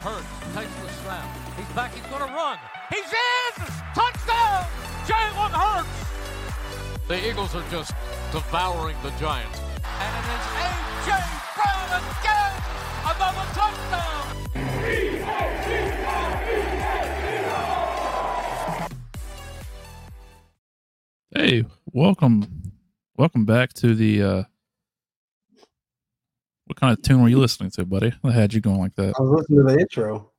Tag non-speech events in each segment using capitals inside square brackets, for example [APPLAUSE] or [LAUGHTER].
Hurts takes the snap. He's back. He's going to run. He's in! Touchdown! Jalen Hurts! The Eagles are just devouring the Giants. And it is A.J. Brown again! Another touchdown! Hey, welcome, welcome back to the. uh What kind of tune were you listening to, buddy? I had you going like that. I was listening to the intro.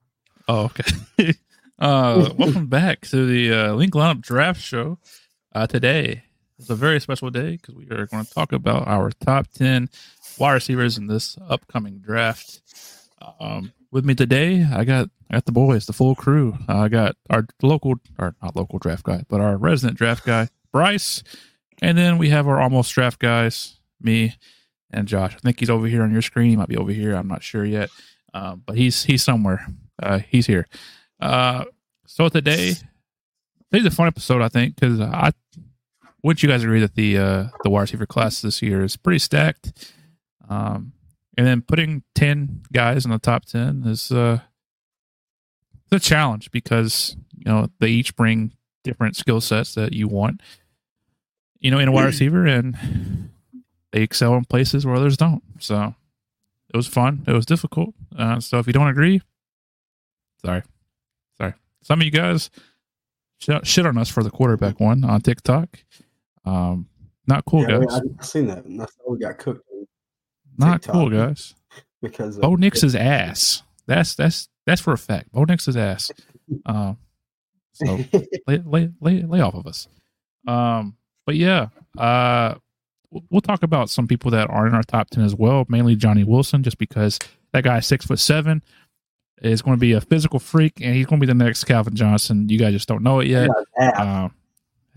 Oh, okay. [LAUGHS] uh Welcome [LAUGHS] back to the uh, Linc Lineup Draft Show. Uh Today is a very special day because we are going to talk about our top ten wide receivers in this upcoming draft. Um, with me today, I got I got the boys, the full crew. I got our local, or not local draft guy, but our resident draft guy, Bryce, and then we have our almost draft guys, me and Josh. I think he's over here on your screen. He might be over here. I'm not sure yet, um, but he's he's somewhere. Uh, he's here. Uh, so today, today's a fun episode, I think, because I wouldn't you guys agree that the uh, the wide receiver class this year is pretty stacked. Um, and then putting ten guys in the top ten is uh, it's a challenge because you know they each bring different skill sets that you want. You know, in a wide [CLEARS THROAT] receiver, and they excel in places where others don't. So it was fun. It was difficult. Uh, so if you don't agree, sorry, sorry. Some of you guys shit, on us for the quarterback one on TikTok. Um, not cool, yeah, guys. I, I seen that. and That's how we got cooked not TikTok. cool, guys. [LAUGHS] because of, Bo Nix's ass. That's that's that's for a fact. Bo Nix's ass. Um, so [LAUGHS] lay, lay lay lay off of us. Um, but yeah, uh, we'll- talk about some people that are in our top ten as well. Mainly Johnny Wilson, just because that guy's six foot seven, is going to be a physical freak, and he's going to be the next Calvin Johnson. You guys just don't know it yet. Yeah, Um,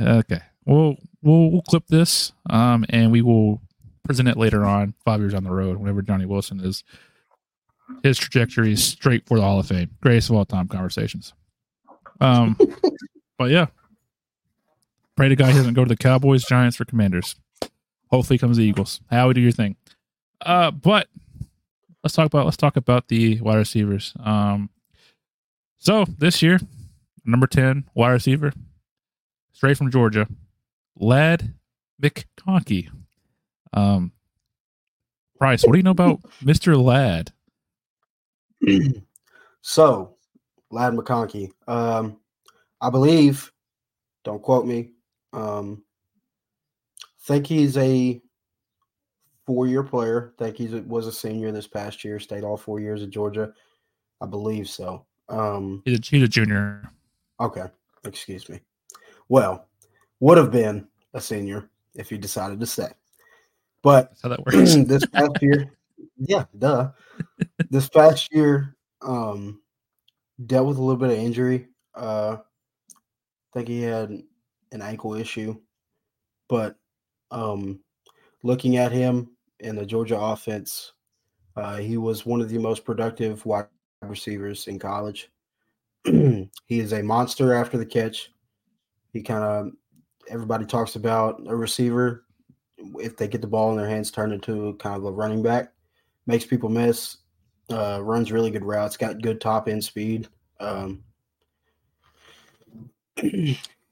okay, we'll we'll we'll clip this, um, and we will present it later on, five years on the road, whenever Johnny Wilson is. His trajectory is straight for the Hall of Fame, greatest of all time conversations. Um, [LAUGHS] but yeah, pray to God he doesn't go to the Cowboys, Giants, or Commanders. Hopefully, comes the Eagles. How we do your thing? Uh, but let's talk about let's talk about the wide receivers. Um, so this year, number ten wide receiver, straight from Georgia, Ladd McConkey. Um, Bryce, what do you know about Mister Ladd? [CLEARS THROAT] so, Ladd McConkey. Um, I believe, don't quote me. Um, think he's a four-year player. Think he was a senior this past year. Stayed all four years at Georgia. I believe so. Um, He's a, he's a junior. Okay, excuse me. Well, would have been a senior if he decided to stay. But That's how that [CLEARS THROAT] works. this past year, yeah, duh. This past year, um, dealt with a little bit of injury. Uh, I think he had an ankle issue, but um, looking at him in the Georgia offense, uh, he was one of the most productive wide receivers in college. [CLEARS THROAT] he is a monster after the catch. He kind of everybody talks about a receiver if they get the ball in their hands, turn into kind of a running back. Makes people miss. Uh, runs really good routes. Got good top end speed. Um, [CLEARS THROAT]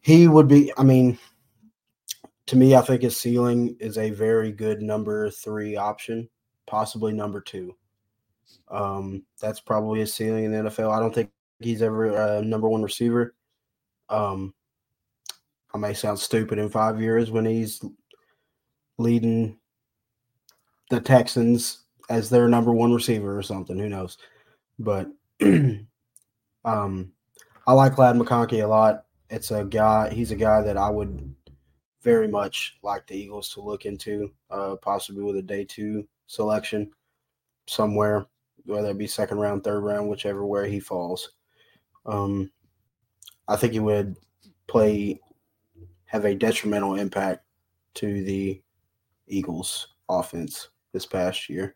he would be. I mean, to me, I think his ceiling is a very good number three option, possibly number two. Um, that's probably his ceiling in the NFL. I don't think he's ever a number one receiver. Um, I may sound stupid in five years when he's leading the Texans as their number one receiver or something. Who knows? But [CLEARS THROAT] um, I like Ladd McConkey a lot. It's a guy. He's a guy that I would very much like the Eagles to look into, uh, possibly with a day two selection somewhere, whether it be second round, third round, whichever where he falls. Um, I think he would play have a detrimental impact to the Eagles offense this past year.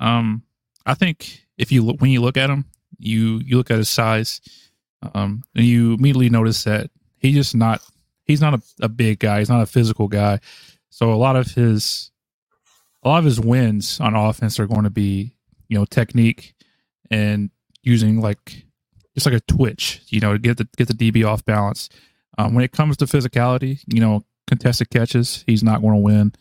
Um, I think if you look when you look at him, you you look at his size, um, and you immediately notice that he's just not he's not a, a big guy. He's not a physical guy. So a lot of his a lot of his wins on offense are going to be you know technique and using like just like a twitch, you know, to get the get the DB off balance. Um, when it comes to physicality, you know, contested catches, he's not going to win.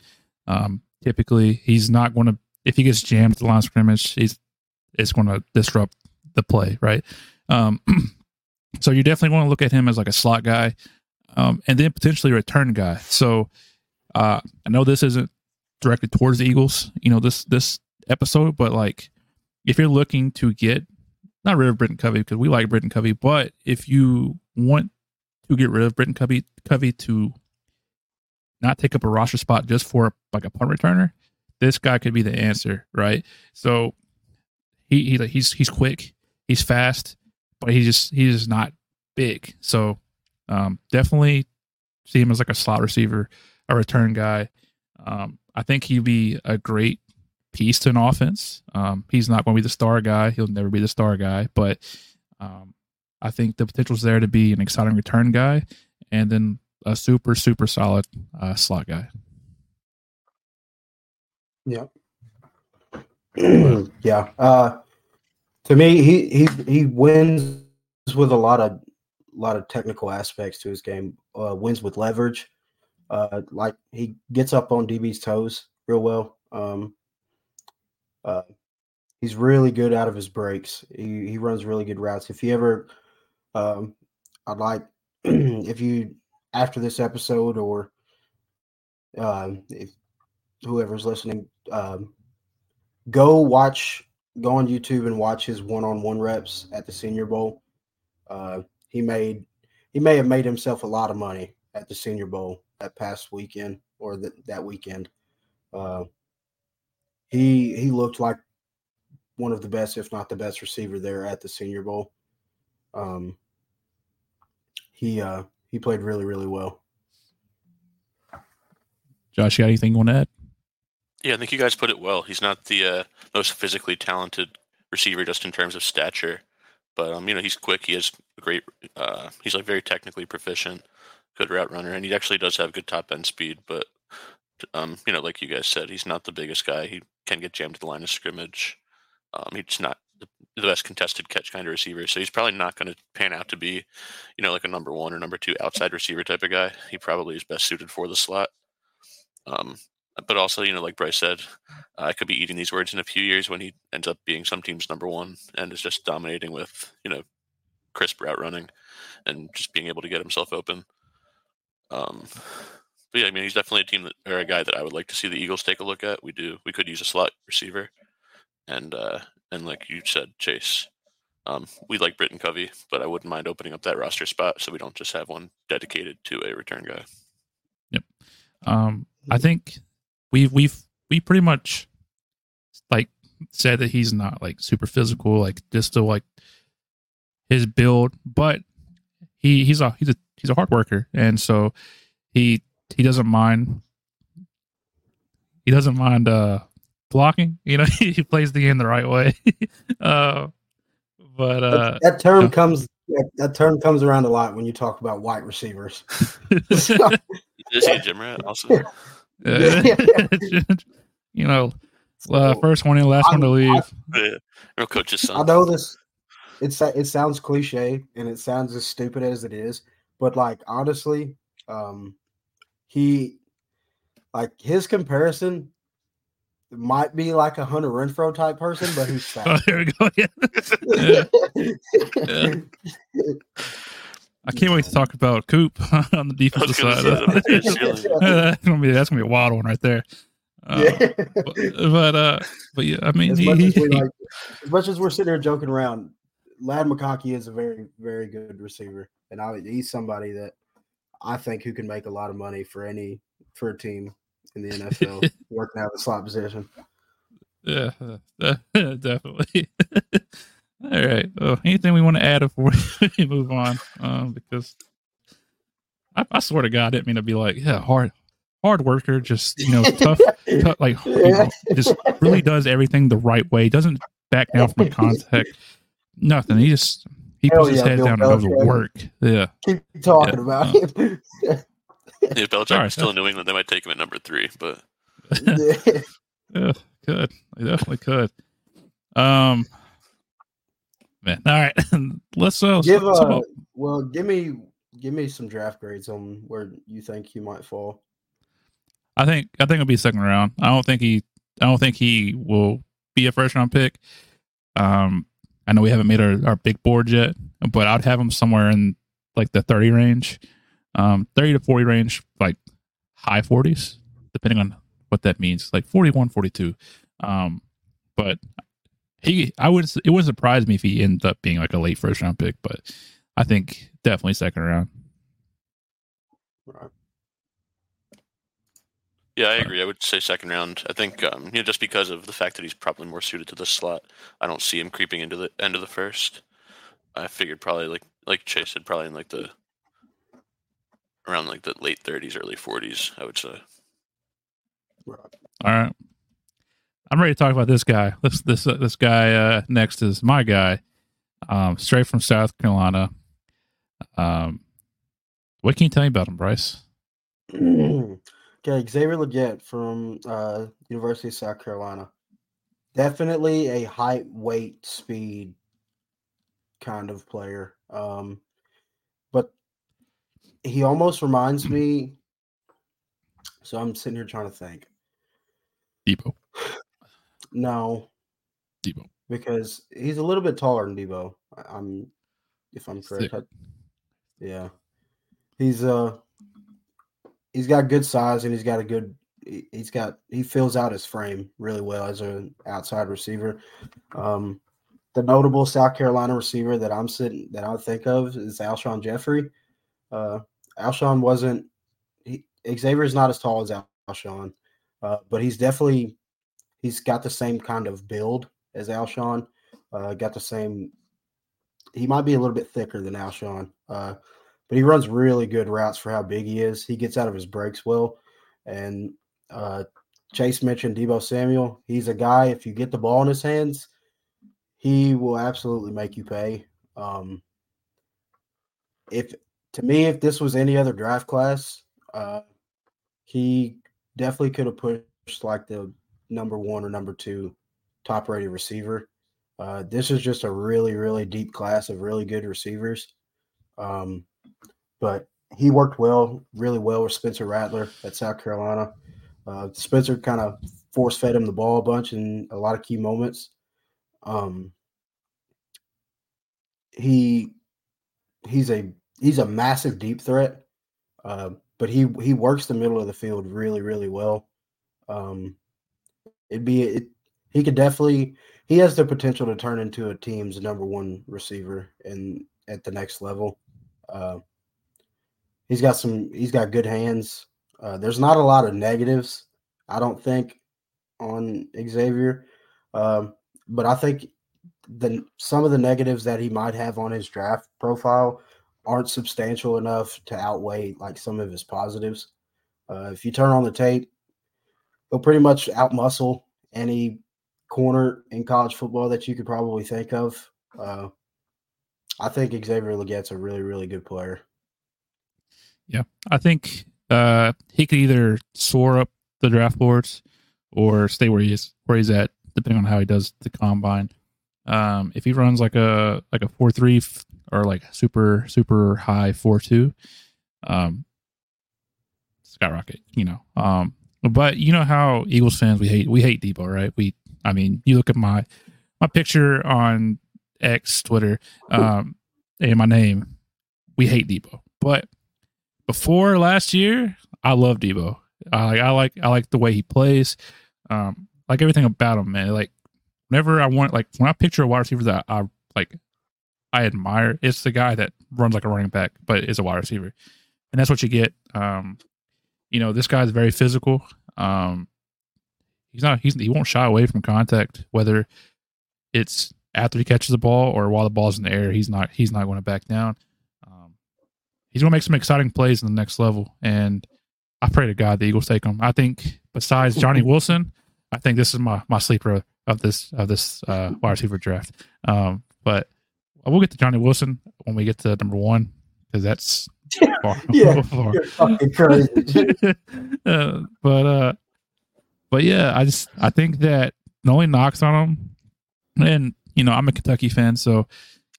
Um, typically, he's not going to if he gets jammed at the line of scrimmage, he's it's going to disrupt the play, right? Um, [CLEARS THROAT] so you definitely want to look at him as like a slot guy, um, and then potentially a return guy. So uh, I know this isn't directed towards the Eagles, you know, this this episode, but like if you're looking to get not rid of Britton Covey because we like Britton Covey, but if you want to get rid of Britton Covey, Covey to not take up a roster spot just for like a punt returner, this guy could be the answer, right? So he, he he's he's quick, he's fast, but he just he's just not big. So um, definitely see him as like a slot receiver, a return guy. Um, I think he'd be a great piece to an offense. Um, he's not going to be the star guy. He'll never be the star guy, but um, I think the potential is there to be an exciting return guy and then a super, super solid uh, slot guy. Yeah. [CLEARS THROAT] yeah. Uh, to me, he he he wins with a lot of lot of technical aspects to his game. Uh, wins with leverage. Uh, like he gets up on DB's toes real well. Um, uh, he's really good out of his breaks. He he runs really good routes. If you ever, um, I'd like [CLEARS THROAT] if you after this episode or uh, if whoever's listening, um, go watch, go on YouTube and watch his one-on-one reps at the Senior Bowl. Uh, he made he may have made himself a lot of money at the Senior Bowl that past weekend or the, that weekend. Uh, he he looked like one of the best, if not the best, receiver there at the Senior Bowl. Um, he uh, he played really really well. Josh, you got anything you want to add? Yeah, I think you guys put it well. He's not the uh, most physically talented receiver just in terms of stature, but um, you know he's quick. He has great. Uh, he's like very technically proficient, good route runner, and he actually does have good top end speed. But um, you know, like you guys said, he's not the biggest guy. He can get jammed to the line of scrimmage. Um, he's not the, the best contested catch kind of receiver, so he's probably not going to pan out to be, you know, like a number one or number two outside receiver type of guy. He probably is best suited for the slot. Um, but also, you know, like Bryce said, uh, I could be eating these words in a few years when he ends up being some team's number one and is just dominating with, you know, crisp route running and just being able to get himself open. Um, but yeah, I mean, he's definitely a team that or a guy that I would like to see the Eagles take a look at. We do. We could use a slot receiver, and uh, and like you said, Chase, um, we like Britton Covey, but I wouldn't mind opening up that roster spot so we don't just have one dedicated to a return guy. Yep. Um, I think we've we've we pretty much like said that he's not like super physical, like just to like his build, but he he's a he's a he's a hard worker, and so he he doesn't mind he doesn't mind uh blocking. You know, [LAUGHS] he plays the game the right way. [LAUGHS] uh, but uh, that, that term comes that, that, term comes around a lot when you talk about white receivers. Is he a gym rat also? Yeah. [LAUGHS] you know, uh, first one in, last I, one to leave. Yeah. Real coach's son. I know this. It's it sounds cliche and it sounds as stupid as it is, but like honestly, um, he like his comparison might be like a Hunter Renfrow type person, but he's fast. [LAUGHS] oh, there we go. Yeah. yeah. yeah. I can't wait to talk about Coop [LAUGHS] on the defensive side. [LAUGHS] that's gonna be that's gonna be a wild one right there. Uh, yeah. but, but, uh, but yeah, I mean, as, he, much as, he, like, as much as we're sitting here joking around, Ladd McConkey is a very, very good receiver, and I, he's somebody that I think who can make a lot of money for any for a team in the NFL [LAUGHS] working out the slot position. Yeah, [LAUGHS] definitely. [LAUGHS] All right. Anything we want to add before we move on? Um, because I, I, swear to God, I didn't mean to be like, yeah, hard, hard worker, just you know, tough, tough like you know, just really does everything the right way. Doesn't back down from a contact. Nothing. He just he Hell puts yeah, his head Bill down Belichick. and goes to work. Yeah. Keep talking yeah. about uh, him. [LAUGHS] if Belichick right, still in New England, they might take him at number three, but [LAUGHS] yeah, could. They definitely could. Um man. All right, [LAUGHS] let's uh, Give let's- uh, well, give me give me some draft grades on where you think he might fall. I think I think it'll be second round. I don't think he I don't think he will be a first round pick. Um, I know we haven't made our, our big board yet, but I'd have him somewhere in like the thirty range, um, thirty to forty range, like high forties, depending on what that means, like 41, 42. Um, but he, I would, it wouldn't surprise me if he ends up being like a late first round pick, but I think definitely second round. Right. Yeah, I agree. I would say second round. I think um, you know just because of the fact that he's probably more suited to the slot. I don't see him creeping into the end of the first. I figured probably like like Chase said, probably in like the around like the late thirties, early forties. I would say. All right. I'm ready to talk about this guy. This this uh, this guy uh, next is my guy, um, straight from South Carolina. Um, what can you tell me about him, Bryce? [CLEARS THROAT] [CLEARS THROAT] okay, Xavier Legette from uh, University of South Carolina. Definitely a height, weight, speed kind of player. Um, but he almost reminds me. [CLEARS THROAT] So I'm sitting here trying to think. Deebo. [SIGHS] No, Deebo. because he's a little bit taller than Deebo. I'm, if I'm correct. I- yeah, he's uh, he's got good size and he's got a good. he- He's got he fills out his frame really well as an outside receiver. Um, the notable South Carolina receiver that I'm sitting that I think of is Alshon Jeffery. Uh, Alshon wasn't he, Xavier's not as tall as Alshon, uh, but he's definitely he's got the same kind of build as Alshon. Uh, got the same. He might be a little bit thicker than Alshon, uh, but he runs really good routes for how big he is. He gets out of his breaks well, and uh, Chase mentioned Deebo Samuel. He's a guy. If you get the ball in his hands, he will absolutely make you pay. Um, if to me, if this was any other draft class, uh, he definitely could have pushed like the number one or number two top rated receiver. Uh, this is just a really, really deep class of really good receivers. Um, but he worked well, really well with Spencer Rattler at South Carolina. Uh, Spencer kind of force fed him the ball a bunch in a lot of key moments. Um, he he's a he's a massive deep threat, uh, but he he works the middle of the field really really well. Um, it'd be it, he could definitely he has the potential to turn into a team's number one receiver in at the next level. Uh, he's got some he's got good hands. Uh, there's not a lot of negatives, I don't think, on Xavier, um, but I think the some of the negatives that he might have on his draft profile aren't substantial enough to outweigh like some of his positives. Uh, if you turn on the tape, he'll pretty much outmuscle any corner in college football that you could probably think of. Uh, I think Xavier Legette's a really, really good player. Yeah, I think uh, he could either soar up the draft boards or stay where he is, where he's at, depending on how he does the combine. Um, if he runs like a like a four three or like super super high four two, um, skyrocket, you know. Um, but you know how Eagles fans we hate we hate Deebo, right? We, I mean, you look at my my picture on X Twitter, um, and my name, we hate Deebo, but before last year, I love Deebo. I like I like I like the way he plays. Um, like everything about him, man. Like whenever I want, like when I picture a wide receiver that I like, I admire. It's the guy that runs like a running back, but is a wide receiver, and that's what you get. Um, you know, this guy's very physical. Um, he's not. He's he won't shy away from contact, whether it's after he catches the ball or while the ball's in the air. He's not. He's not going to back down. He's going to make some exciting plays in the next level, and I pray to God the Eagles take him. I think besides Johnny [LAUGHS] Wilson, I think this is my my sleeper of this of this uh, wide receiver draft. Um, but we'll get to Johnny Wilson when we get to number one because that's [LAUGHS] far. Yeah, [LAUGHS] far. Fucking crazy. uh, but uh, but yeah, I just I think that the only knocks on him, and you know, I'm a Kentucky fan, so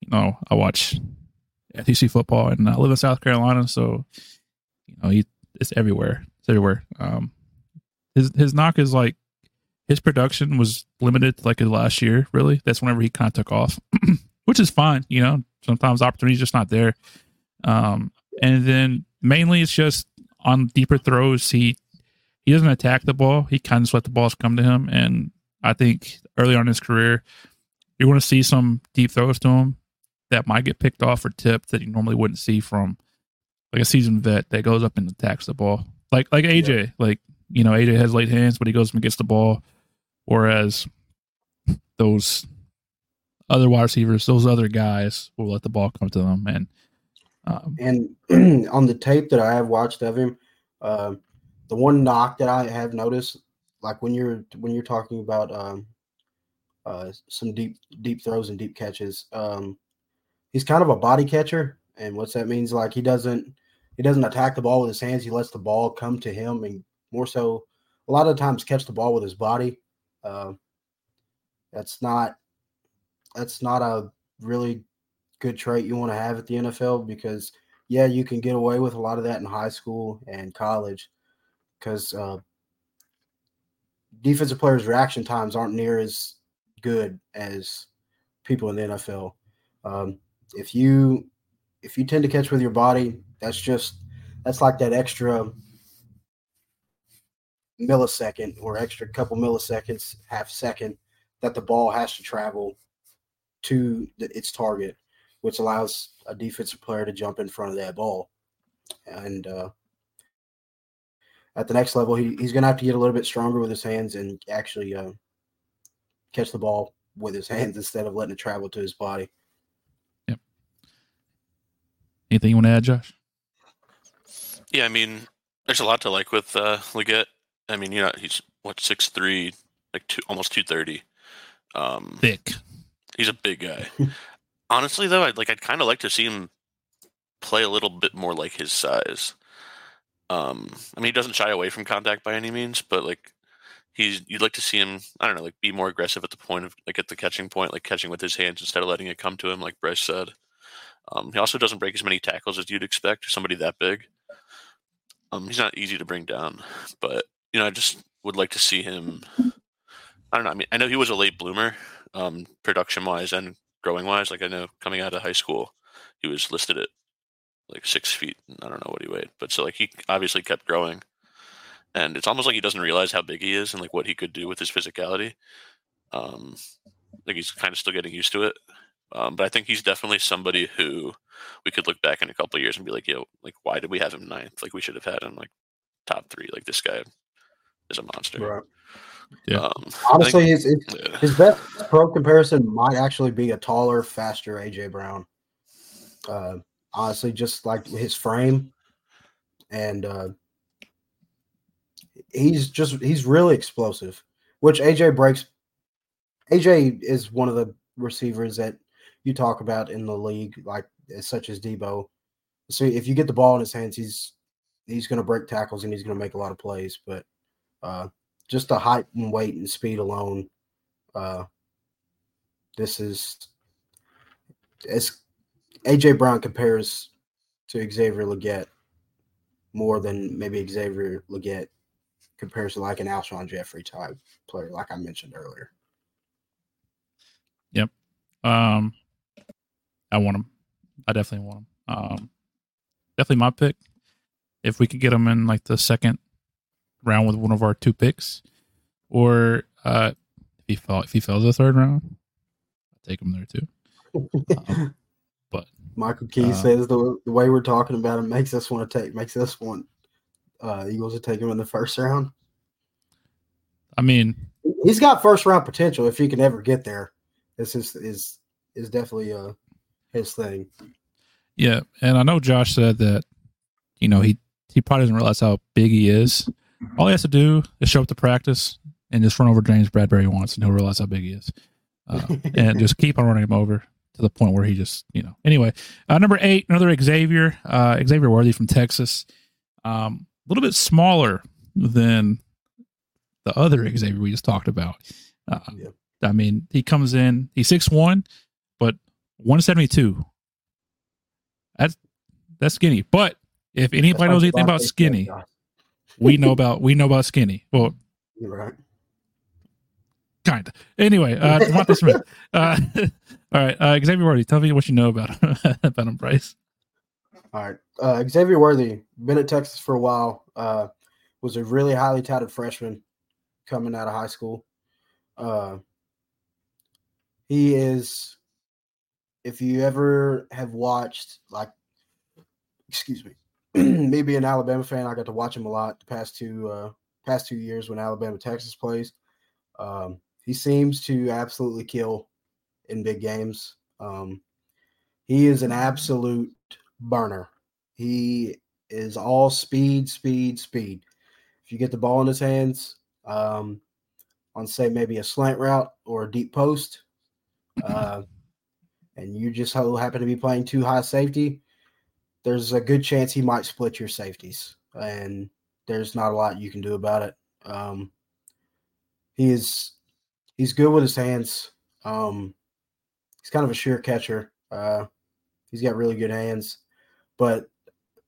you know, I watch SEC football, and I live in South Carolina, so you know, he, it's everywhere. It's everywhere. Um, his his knock is like his production was limited to like his last year. Really, that's whenever he kind of took off, [CLEARS THROAT] which is fine. You know, sometimes opportunity's just not there. Um, and then mainly it's just on deeper throws. He he doesn't attack the ball. He kind of let the balls come to him. And I think early on in his career, you're going to see some deep throws to him that might get picked off or tipped that you normally wouldn't see from like a seasoned vet that goes up and attacks the ball. Like like AJ, yeah. like you know AJ has late hands, but he goes and gets the ball, whereas those other wide receivers, those other guys will let the ball come to them. And um, and [CLEARS THROAT] on the tape that I have watched of him, uh, the one knock that I have noticed, like when you're when you're talking about um, uh, some deep deep throws and deep catches, um, he's kind of a body catcher, and what's that means? Like he doesn't he doesn't attack the ball with his hands. He lets the ball come to him, and more so, a lot of times catch the ball with his body. Uh, that's not that's not a really good trait you want to have at the NFL because yeah, you can get away with a lot of that in high school and college because uh, defensive players' reaction times aren't near as good as people in the NFL. Um, if you if you tend to catch with your body, that's just that's like that extra millisecond or extra couple milliseconds, half second that the ball has to travel to the, its target, which allows a defensive player to jump in front of that ball. And uh, at the next level, he, he's going to have to get a little bit stronger with his hands and actually uh, catch the ball with his [LAUGHS] hands instead of letting it travel to his body. Anything you want to add, Josh? Yeah, I mean, there's a lot to like with uh, Legette. I mean, you know, he's what six three, like two, almost two thirty. Um, Thick. He's a big guy. [LAUGHS] Honestly, though, I'd like I'd kind of like to see him play a little bit more like his size. Um, I mean, he doesn't shy away from contact by any means, but like he's you'd like to see him. I don't know, like be more aggressive at the point of like at the catching point, like catching with his hands instead of letting it come to him, like Bryce said. Um, he also doesn't break as many tackles as you'd expect somebody that big. Um, he's not easy to bring down, but you know, I just would like to see him. I don't know. I mean, I know he was a late bloomer, um, production wise and growing wise. Like I know coming out of high school, he was listed at like six feet. And I don't know what he weighed, but so like he obviously kept growing, and it's almost like he doesn't realize how big he is and like what he could do with his physicality. Um, like he's kind of still getting used to it. Um, but I think he's definitely somebody who we could look back in a couple years and be like, yo, like why did we have him ninth? Like we should have had him like top three. Like this guy is a monster. Right. Yeah. Um, Honestly, think, his, his, yeah. his, best pro comparison might actually be a taller, faster AJ Brown. Uh, honestly, just like his frame, and uh, he's just he's really explosive. Which AJ breaks. AJ is one of the receivers that you talk about in the league, like such as Deebo. So if you get the ball in his hands, he's he's going to break tackles and he's going to make a lot of plays. But uh, just the height and weight and speed alone, uh, this is as AJ Brown compares to Xavier Legette more than maybe Xavier Legette compares to like an Alshon Jeffery type player, like I mentioned earlier. Yep. Um, I want him. I definitely want him. Um, definitely my pick. If we could get him in like the second round with one of our two picks, or uh, if he fell if he fell the third round, I'll take him there too. [LAUGHS] Um, but Michael Key uh, says the, the way we're talking about him makes us want to take makes us want uh, Eagles to take him in the first round. I mean, he's got first round potential if he can ever get there. This is is is definitely uh his thing. Yeah, and I know Josh said that you know he he probably doesn't realize how big he is all he has to do is show up to practice and just run over James Bradberry once, and he'll realize how big he is, uh, [LAUGHS] and just keep on running him over to the point where he just, you know. Anyway, uh, number eight, another Xavier, uh, Xavier Worthy from Texas, um, a little bit smaller than the other Xavier we just talked about. Uh, I mean, he comes in, he's six one, but one seventy two. That's that's skinny. But if anybody knows anything about skinny, we know about we know about skinny. Well, You're right. kind of. Anyway, uh, DeVonta Smith. [LAUGHS] Uh, [LAUGHS] all right, uh, Xavier Worthy, tell me what you know about [LAUGHS] about him, Bryce. All right. Uh, Xavier Worthy, been at Texas for a while. Uh, was a really highly touted freshman coming out of high school. Uh, he is, if you ever have watched, like, excuse me, [CLEARS THROAT] me being an Alabama fan, I got to watch him a lot the past two uh, past two years when Alabama Texas plays. Um, he seems to absolutely kill in big games. Um, he is an absolute burner. He is all speed, speed, speed. If you get the ball in his hands, um, on say maybe a slant route or a deep post, uh, and you just happen to be playing two high safety, there's a good chance he might split your safeties, and there's not a lot you can do about it. Um, he is he's good with his hands. Um, he's kind of a sure catcher. Uh, he's got really good hands, but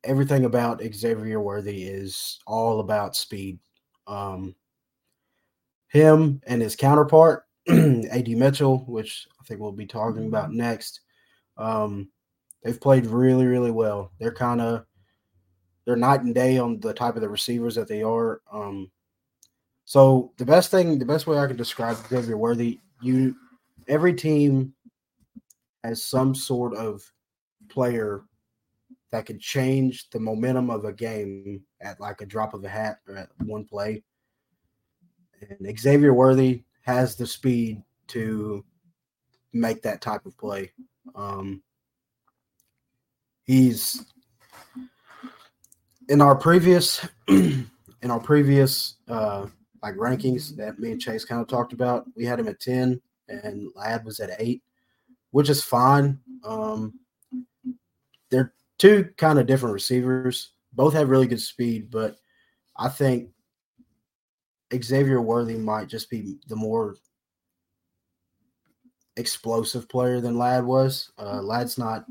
everything about Xavier Worthy is all about speed. Um, him and his counterpart, [CLEARS THROAT] AD Mitchell, which I think we'll be talking about next. Um, they've played really, really well. They're kind of they're night and day on the type of the receivers that they are. Um, so the best thing, the best way I can describe Xavier Worthy, you every team has some sort of player that can change the momentum of a game at like a drop of a hat or at one play. And Xavier Worthy has the speed to make that type of play. Um, he's in our previous [CLEARS THROAT] in our previous uh, like rankings that me and Chase kind of talked about. We had him at ten, and Ladd was at eight, which is fine. Um, they're two kind of different receivers. Both have really good speed, but I think Xavier Worthy might just be the more explosive player than Ladd was. Uh, Ladd's not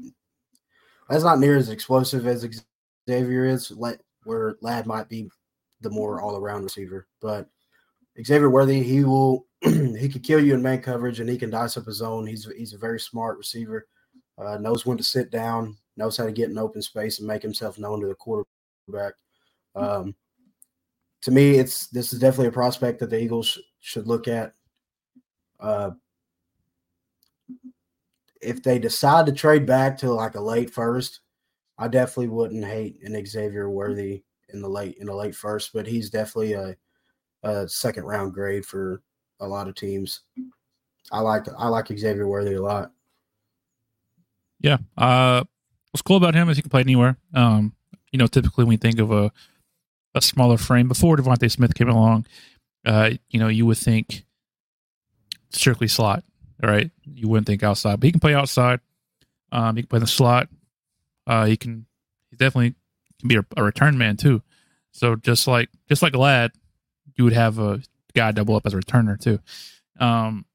Ladd's not near as explosive as Xavier is. Where Ladd might be the more all around receiver, but Xavier Worthy he will [CLEARS THROAT] he could kill you in man coverage and he can dice up his zone. He's he's a very smart receiver. Uh, knows when to sit down, knows how to get in open space and make himself known to the quarterback. Um, to me, it's this is definitely a prospect that the Eagles should look at. Uh, if they decide to trade back to like a late first, I definitely wouldn't hate an Xavier Worthy in the late in the late first, but he's definitely a, a second round grade for a lot of teams. I like I like Xavier Worthy a lot. Yeah. Uh, what's cool about him is he can play anywhere. Um, you know, typically when we think of a a smaller frame before DeVonta Smith came along, uh, you know, you would think strictly slot, right? You wouldn't think outside, but he can play outside. Um, he can play in the slot. Uh, he can. He definitely can be a, a return man too. So just like just like Ladd, you would have a guy double up as a returner too, um,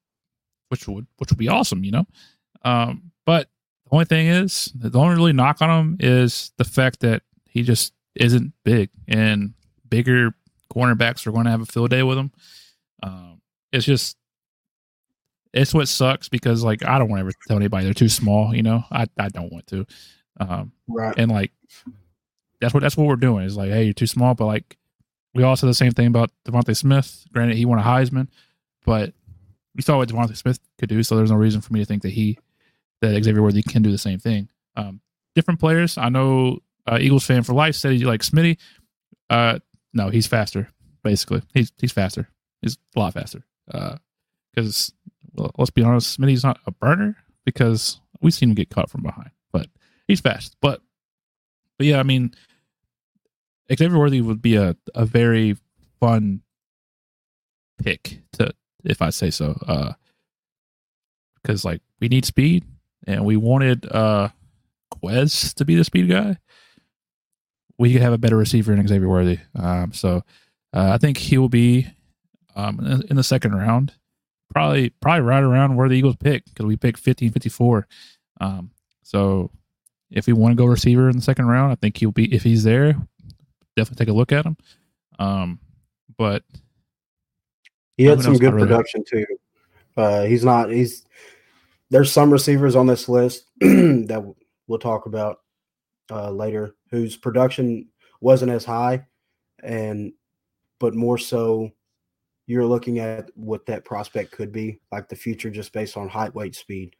which would which would be awesome, you know. Um, but the only thing is, the only really knock on him is the fact that he just isn't big, and bigger cornerbacks are going to have a field day with him. Um, it's just it's what sucks because like I don't want to ever tell anybody they're too small. You know, I I don't want to. Um, Right. and like that's what that's what we're doing is like, hey, you're too small, but like we all said the same thing about DeVonta Smith. Granted, he won a Heisman, but we saw what DeVonta Smith could do, so there's no reason for me to think that he that Xavier Worthy can do the same thing. Um, different players. I know uh, Eagles fan for life said he like Smitty. Uh, no, he's faster. Basically, he's he's faster. He's a lot faster. Because well, let's be honest, Smitty's not a burner because we've seen him get caught from behind, but he's fast. But but yeah, I mean, Xavier Worthy would be a a very fun pick to if I say so. Uh, because like we need speed and we wanted uh Quez to be the speed guy. We could have a better receiver in Xavier Worthy. Um, so uh, I think he will be um in, the second round. probably probably right around where the Eagles pick because we picked 15, 54. Um, so if we want to go receiver in the second round, I think he'll be if he's there. Definitely take a look at him. Um, but he had some good production too. Uh, he's not. He's there's some receivers on this list [CLEARS THROAT] that we'll talk about uh, later whose production wasn't as high, and but more so, you're looking at what that prospect could be, like the future, just based on height, weight, speed.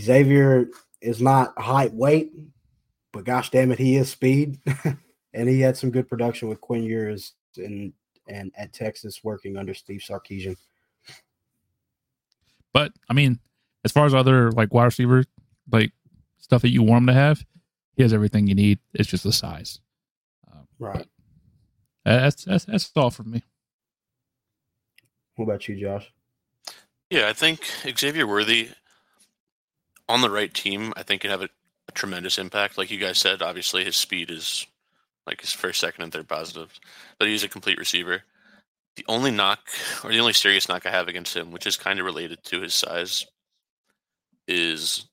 Xavier is not height, weight, but gosh damn it, he is speed, [LAUGHS] and he had some good production with Quinn Ewers and and at Texas working under Steve Sarkisian. But I mean, as far as other like wide receiver like stuff that you want him to have, he has everything you need. It's just the size. Um, right. That's that's that's all from me. What about you, Josh? Yeah, I think Xavier Worthy on the right team, I think could have a, a, tremendous impact. Like you guys said, obviously his speed is like his first, second, and third positives, but he's a complete receiver. The only knock, or the only serious knock I have against him, which is kind of related to his size, is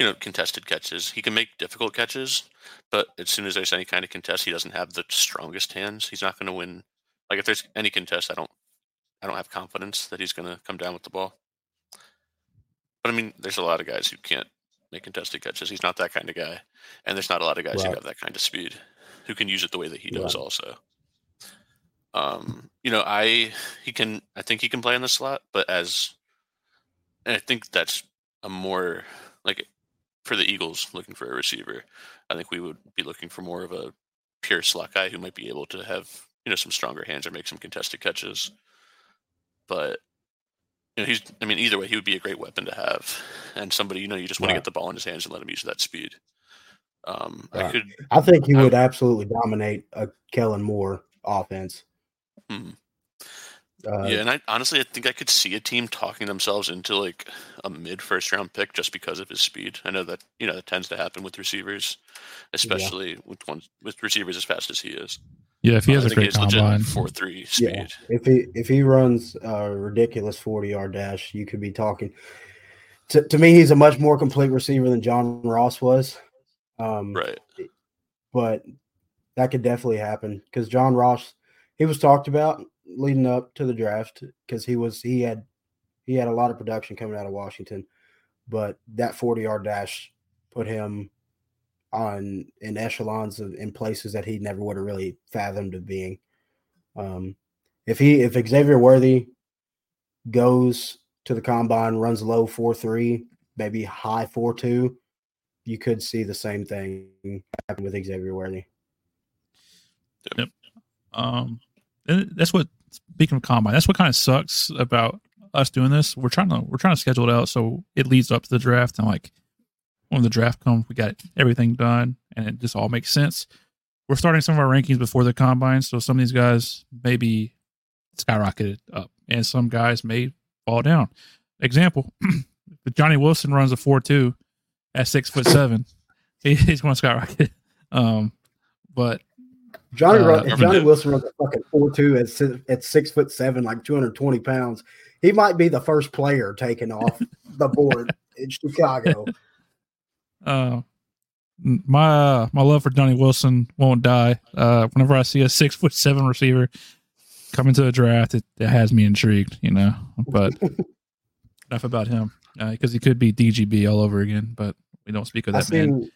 you know contested catches. He can make difficult catches, but as soon as there's any kind of contest, he doesn't have the strongest hands. He's not going to win. Like if there's any contest, I don't, I don't have confidence that he's going to come down with the ball. But I mean, there's a lot of guys who can't make contested catches. He's not that kind of guy, and there's not a lot of guys right. who have that kind of speed who can use it the way that he does. Right. Also, um, you know, I he can. I think he can play in the slot, but as I think that's a more like for the Eagles looking for a receiver. I think we would be looking for more of a pure slot guy who might be able to have you know some stronger hands or make some contested catches. But you know, he's. I mean, either way, he would be a great weapon to have, and somebody you know you just want right. to get the ball in his hands and let him use that speed. Um, right. I could. I think he I, would absolutely dominate a Kellen Moore offense. Hmm. Uh, yeah, and I honestly I think I could see a team talking themselves into like a mid first round pick just because of his speed. I know that you know that tends to happen with receivers, especially yeah. with ones with receivers as fast as he is. Yeah, if he has uh, a great combine, four three speed. Yeah. If he if he runs a ridiculous forty yard dash, you could be talking. To, to me, he's a much more complete receiver than John Ross was. Um, right. But that could definitely happen because John Ross, he was talked about leading up to the draft because he was he had he had a lot of production coming out of Washington, but that forty yard dash put him on in echelons of, in places that he never would have really fathomed of being. Um, if he if Xavier Worthy goes to the combine, runs low four three, maybe high four two, you could see the same thing happen with Xavier Worthy. Yep. Um, that's what speaking of combine, that's what kind of sucks about us doing this. We're trying to we're trying to schedule it out so it leads up to the draft and like when the draft comes, we got everything done and it just all makes sense. We're starting some of our rankings before the combine, so some of these guys maybe skyrocketed up and some guys may fall down. Example, [CLEARS THROAT] Johnny Wilson runs a four two at six foot seven, [LAUGHS] he, he's going to skyrocket. Um, but Johnny uh, Johnny Wilson runs a fucking four two at at six foot seven, like two hundred twenty pounds. He might be the first player taken off [LAUGHS] the board in Chicago. Uh, my uh, my love for Johnny Wilson won't die. Uh, whenever I see a six foot seven receiver coming to the draft, it, it has me intrigued, you know. But [LAUGHS] enough about him because uh, he could be DGB all over again. But we don't speak of that I seen, man.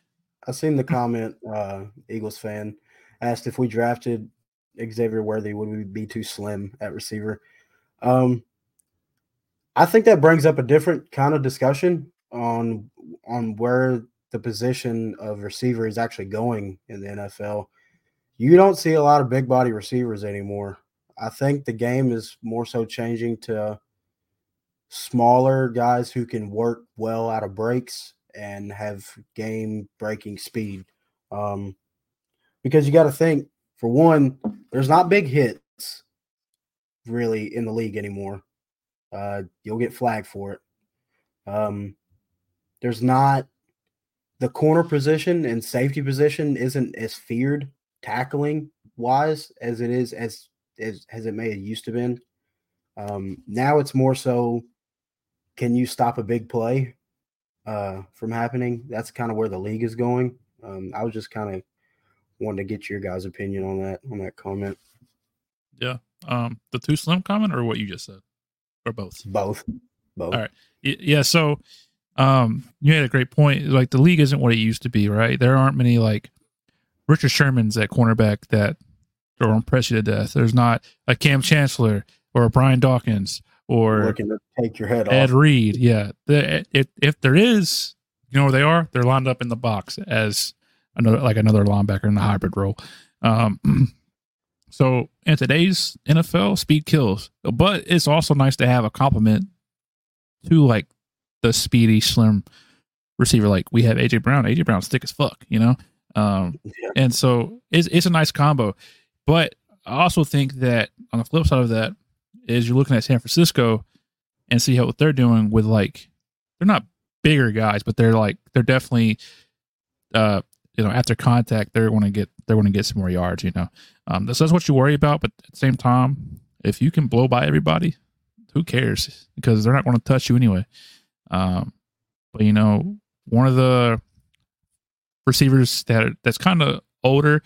I seen the comment. Uh, Eagles fan asked if we drafted Xavier Worthy, would we be too slim at receiver? Um, I think that brings up a different kind of discussion on on where the position of receiver is actually going in the NFL. You don't see a lot of big body receivers anymore. I think the game is more so changing to smaller guys who can work well out of breaks and have game breaking speed. Um, because you got to think, for one, there's not big hits really in the league anymore. Uh, you'll get flagged for it. Um, there's not the corner position and safety position isn't as feared tackling wise as it is as as, as it may have used to been. Um, now it's more so can you stop a big play uh, from happening? That's kind of where the league is going. Um, I was just kind of wanting to get your guys' opinion on that on that comment. Yeah. Um, the too slim comment or what you just said, or both? Both. Both. All right. Yeah. So, um, you had a great point. Like the league isn't what it used to be, right? There aren't many like Richard Sherman's at cornerback that will impress you to death. There's not a Kam Chancellor or a Brian Dawkins or Looking to take your head Ed off. Reed. Yeah. The, if if there is, you know where they are? They're lined up in the box as another like another linebacker in the hybrid role. Um, [CLEARS THROAT] so in today's NFL, speed kills, but it's also nice to have a complement to like the speedy, slim receiver. Like we have AJ Brown. AJ Brown's thick as fuck, you know. Um, Yeah. and so it's it's a nice combo. But I also think that on the flip side of that is you're looking at San Francisco and see how what they're doing with like they're not bigger guys, but they're like they're definitely uh you know after contact they're going to get they're going to get some more yards. You know, um, that's, that's what you worry about. But at the same time, if you can blow by everybody, who cares? Because they're not going to touch you anyway. Um, but you know, one of the receivers that that's kind of older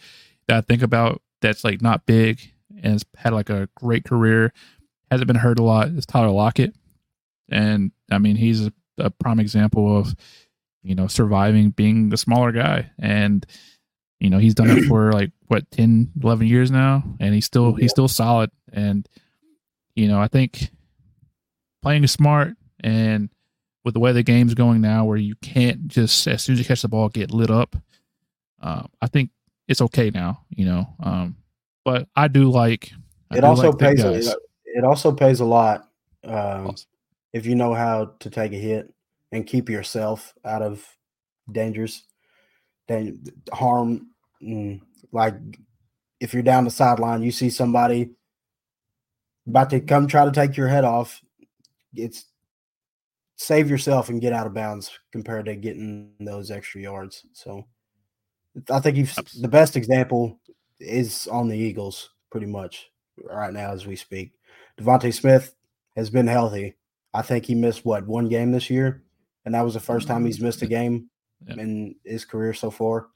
that I think about that's like not big and has had like a great career hasn't been hurt a lot is Tyler Lockett. And I mean, he's a, a prime example of, you know, surviving being a smaller guy. And, you know, he's done it for like what, 10, 11 years now. And he's still, he's still solid. And, you know, I think playing smart and with the way the game's going now, where you can't just, as soon as you catch the ball, get lit up. Uh, I think it's okay now, you know. Um, but I do like, I It do also like pays. It, it also pays a lot um, Awesome. if you know how to take a hit and keep yourself out of dangers, then harm. mm, Like if you're down the sideline, you see somebody about to come try to take your head off. It's save yourself and get out of bounds compared to getting those extra yards. So I think you've the best example is on the Eagles pretty much right now as we speak. DeVonta Smith has been healthy. I think he missed what one game this year, and that was the first time he's missed a game Yeah. in his career so far.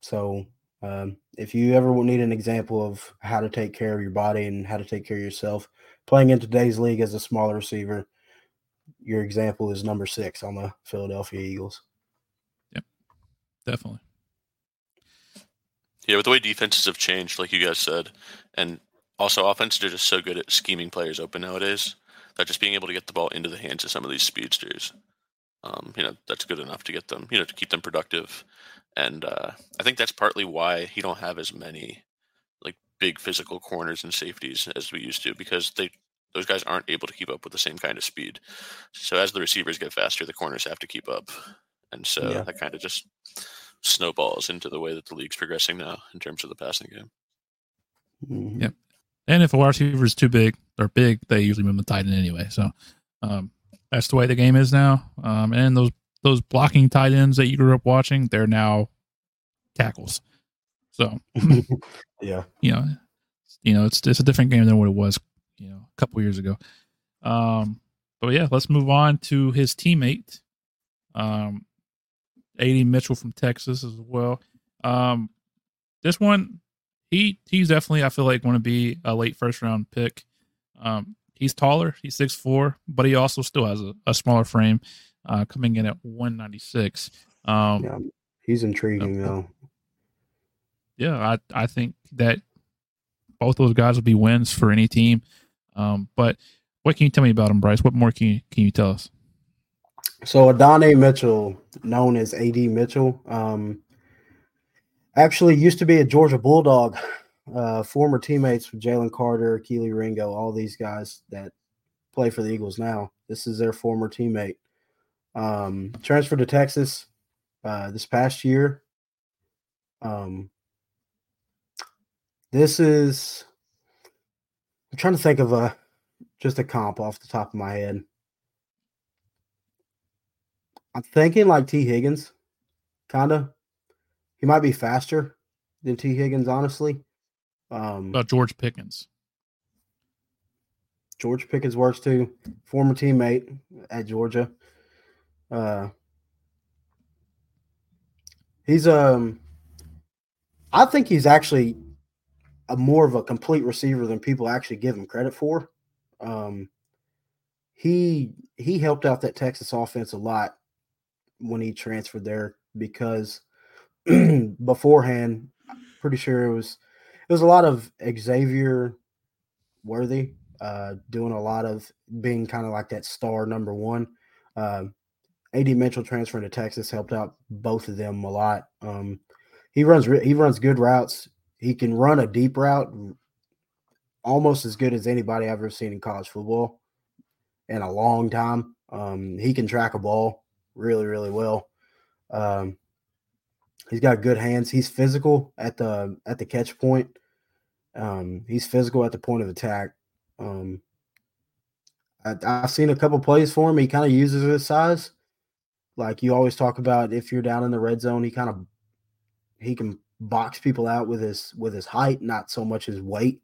So, um, if you ever need an example of how to take care of your body and how to take care of yourself, playing in today's league as a smaller receiver, your example is number six on the Philadelphia Eagles. Yep, definitely. Yeah, with the way defenses have changed, like you guys said, and also offenses are just so good at scheming players open nowadays that just being able to get the ball into the hands of some of these speedsters, um, you know, that's good enough to get them, you know, to keep them productive. And uh, I think that's partly why you don't have as many like big physical corners and safeties as we used to because they those guys aren't able to keep up with the same kind of speed. So as the receivers get faster, the corners have to keep up, and so Yeah. that kind of just snowballs into the way that the league's progressing now in terms of the passing game. Mhm. Yep. And if a wide receiver is too big or big, they usually move them tight end anyway. So um, that's the way the game is now. Um, and those those blocking tight ends that you grew up watching, they're now tackles. So [LAUGHS] yeah. you know, you know, it's it's a different game than what it was, you know, a couple years ago. Um, but yeah, let's move on to his teammate, um, AD Mitchell from Texas as well. Um, this one, he he's definitely I feel like going to be a late first round pick. Um, he's taller, he's six four, but he also still has a, a smaller frame, uh, coming in at one ninety six. Um, Yeah. He's intriguing though. yeah, I I think that both those guys will be wins for any team. Um, but what can you tell me about him, Bryce? What more can you can you tell us? So Adonai Mitchell, known as AD Mitchell, um, actually used to be a Georgia Bulldog, uh, former teammates with Jalen Carter, Kelee Ringo, all these guys that play for the Eagles now. This is their former teammate. Um, transferred to Texas uh, this past year. Um, this is I'm trying to think of a just a comp off the top of my head. I'm thinking like Tee Higgins, kind of. He might be faster than Tee Higgins, honestly. Um, About George Pickens. George Pickens works too. Former teammate at Georgia. Uh, he's um, I think he's actually a more of a complete receiver than people actually give him credit for. Um, he he helped out that Texas offense a lot when he transferred there because [CLEARS THROAT] beforehand, pretty sure it was it was a lot of Xavier Worthy uh, doing a lot of being kind of like that star number one. Uh, AD Mitchell transferring to Texas helped out both of them a lot. Um, he runs he runs good routes. He can run a deep route almost as good as anybody I've ever seen in college football in a long time. Um, he can track a ball really, really well. Um, he's got good hands. He's physical at the at the catch point. Um, he's physical at the point of attack. Um, I, have seen a couple plays for him. He kind of uses his size, like you always talk about. If you're down in the red zone, he kind of he can box people out with his with his height, not so much his weight.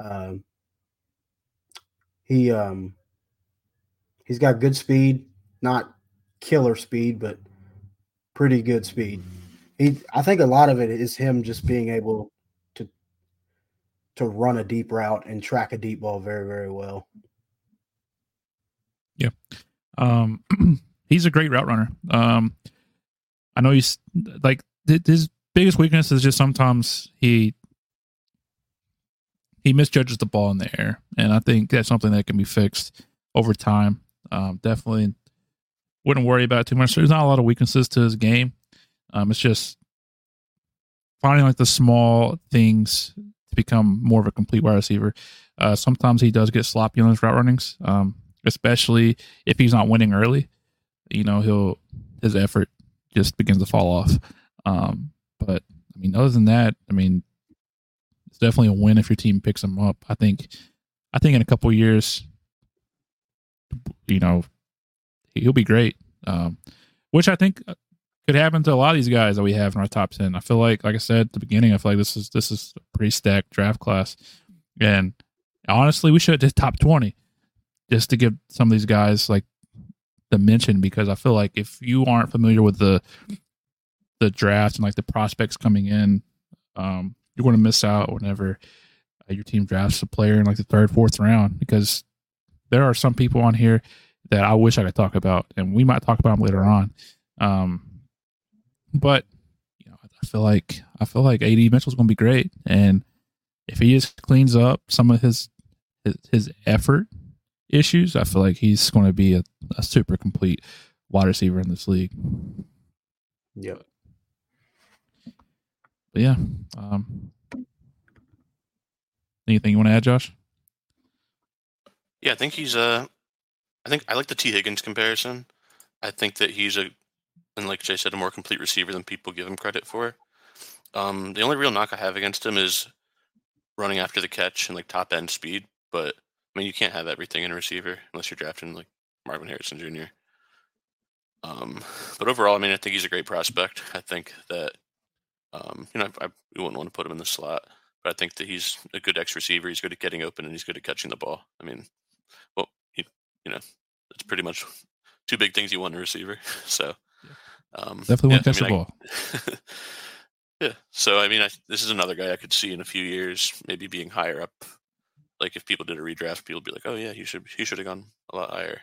Um, he um, he's got good speed, not killer speed, but pretty good speed. He, I think a lot of it is him just being able to to run a deep route and track a deep ball very, very well. Yeah, um, [CLEARS THROAT] he's a great route runner. Um, I know he's like his biggest weakness is just sometimes he he misjudges the ball in the air, and I think that's something that can be fixed over time. Um, definitely wouldn't worry about too much. There's not a lot of weaknesses to his game. Um, it's just finding like the small things to become more of a complete wide receiver. Uh, sometimes he does get sloppy on his route runnings, um, especially if he's not winning early. You know, he'll his effort just begins to fall off. Um, but I mean, other than that, I mean, it's definitely a win if your team picks him up. I think, I think in a couple years, you know, he'll be great. Um, which I think could happen to a lot of these guys that we have in our top ten. I feel like, like I said at the beginning, I feel like this is this is a pretty stacked draft class, and honestly, we should have just top twenty just to give some of these guys like the mention because I feel like if you aren't familiar with the the draft and like the prospects coming in, um, you're going to miss out whenever uh, your team drafts a player in like the third, fourth round because there are some people on here that I wish I could talk about, and we might talk about them later on. Um, but you know, I feel like I feel like AD Mitchell's going to be great, and if he just cleans up some of his his, his effort issues, I feel like he's going to be a, a super complete wide receiver in this league. Yep. But yeah. Um, anything you want to add, Josh? Yeah, I think he's uh I think I like the Tee Higgins comparison. I think that he's a, and like Jay said, a more complete receiver than people give him credit for. Um, the only real knock I have against him is running after the catch and like top end speed. But I mean, you can't have everything in a receiver unless you're drafting like Marvin Harrison Jr. Um, but overall, I mean, I think he's a great prospect. I think that, um, you know, I, I wouldn't want to put him in the slot, but I think that he's a good X receiver. He's good at getting open and he's good at catching the ball. I mean, well, you know, it's pretty much two big things you want in a receiver. [LAUGHS] So um, definitely yeah, want to catch I mean, the ball. [LAUGHS] yeah. So I mean, I, this is another guy I could see in a few years, maybe being higher up. Like if people did a redraft, people would be like, "Oh yeah, he should he should have gone a lot higher."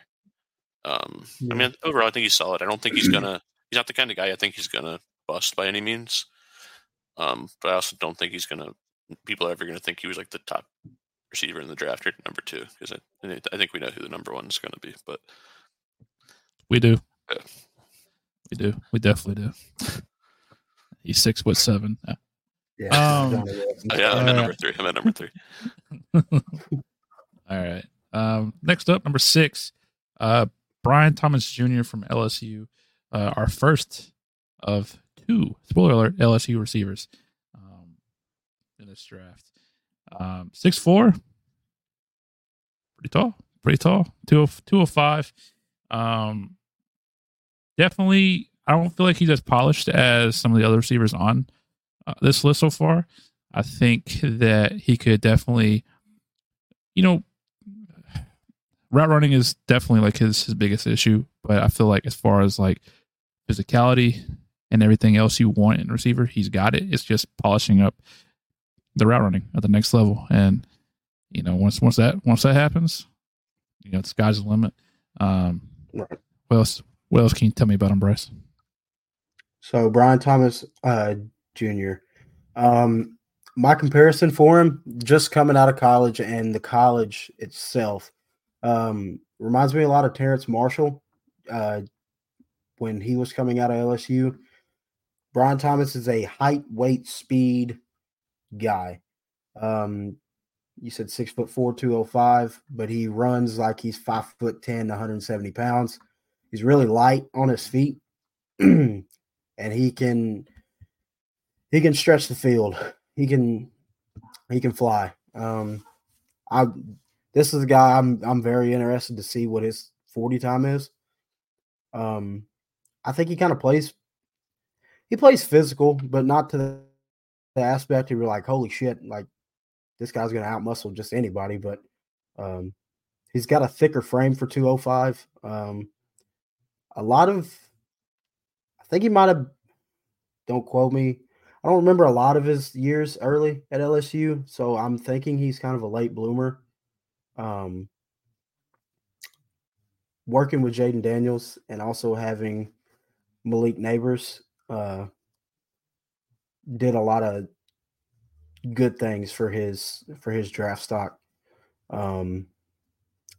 Um, yeah. I mean, overall, I think he's solid. I don't think he's gonna. He's not the kind of guy I think he's gonna bust by any means. Um, but I also don't think he's gonna. People are ever gonna think he was like the top receiver in the draft or number two because I, I think we know who the number one is going to be. But we do, yeah. We do, we definitely do. He's six foot seven. Yeah. Yeah, um, oh, yeah I'm at number three. I'm at number three. [LAUGHS] All right. Um, next up, number six, uh, Brian Thomas Jr. from LSU, uh, our first of two, spoiler alert, LSU receivers um, in this draft. Um, six four, pretty tall, pretty tall. 205. Um, definitely, I don't feel like he's as polished as some of the other receivers on uh, this list so far. I think that he could definitely, you know, route running is definitely like his his biggest issue. But I feel like as far as like physicality and everything else you want in a receiver, he's got it. It's just polishing up the route running at the next level. And you know, once once that once that happens, you know, the sky's the limit. Um, Right. what else? What else can you tell me about him, Bryce? So Brian Thomas uh, Jr. Um, my comparison for him, just coming out of college and the college itself, um, reminds me a lot of Terrace Marshall uh, when he was coming out of LSU. Brian Thomas is a height, weight, speed guy. Um, you said six foot four, 205, but he runs like he's five foot 10, 170 pounds. He's really light on his feet. [CLEARS THROAT] and he can he can stretch the field. He can he can fly. Um I this is a guy I'm I'm very interested to see what his 40 time is. Um I think he kind of plays he plays physical, but not to the, aspect where you're like, holy shit, like this guy's gonna outmuscle just anybody, but um he's got a thicker frame for 205. Um a lot of I think he might have don't quote me. I don't remember a lot of his years early at LSU, so I'm thinking he's kind of a late bloomer. Um, working with Jayden Daniels and also having Malik Nabers uh, did a lot of good things for his for his draft stock. Um,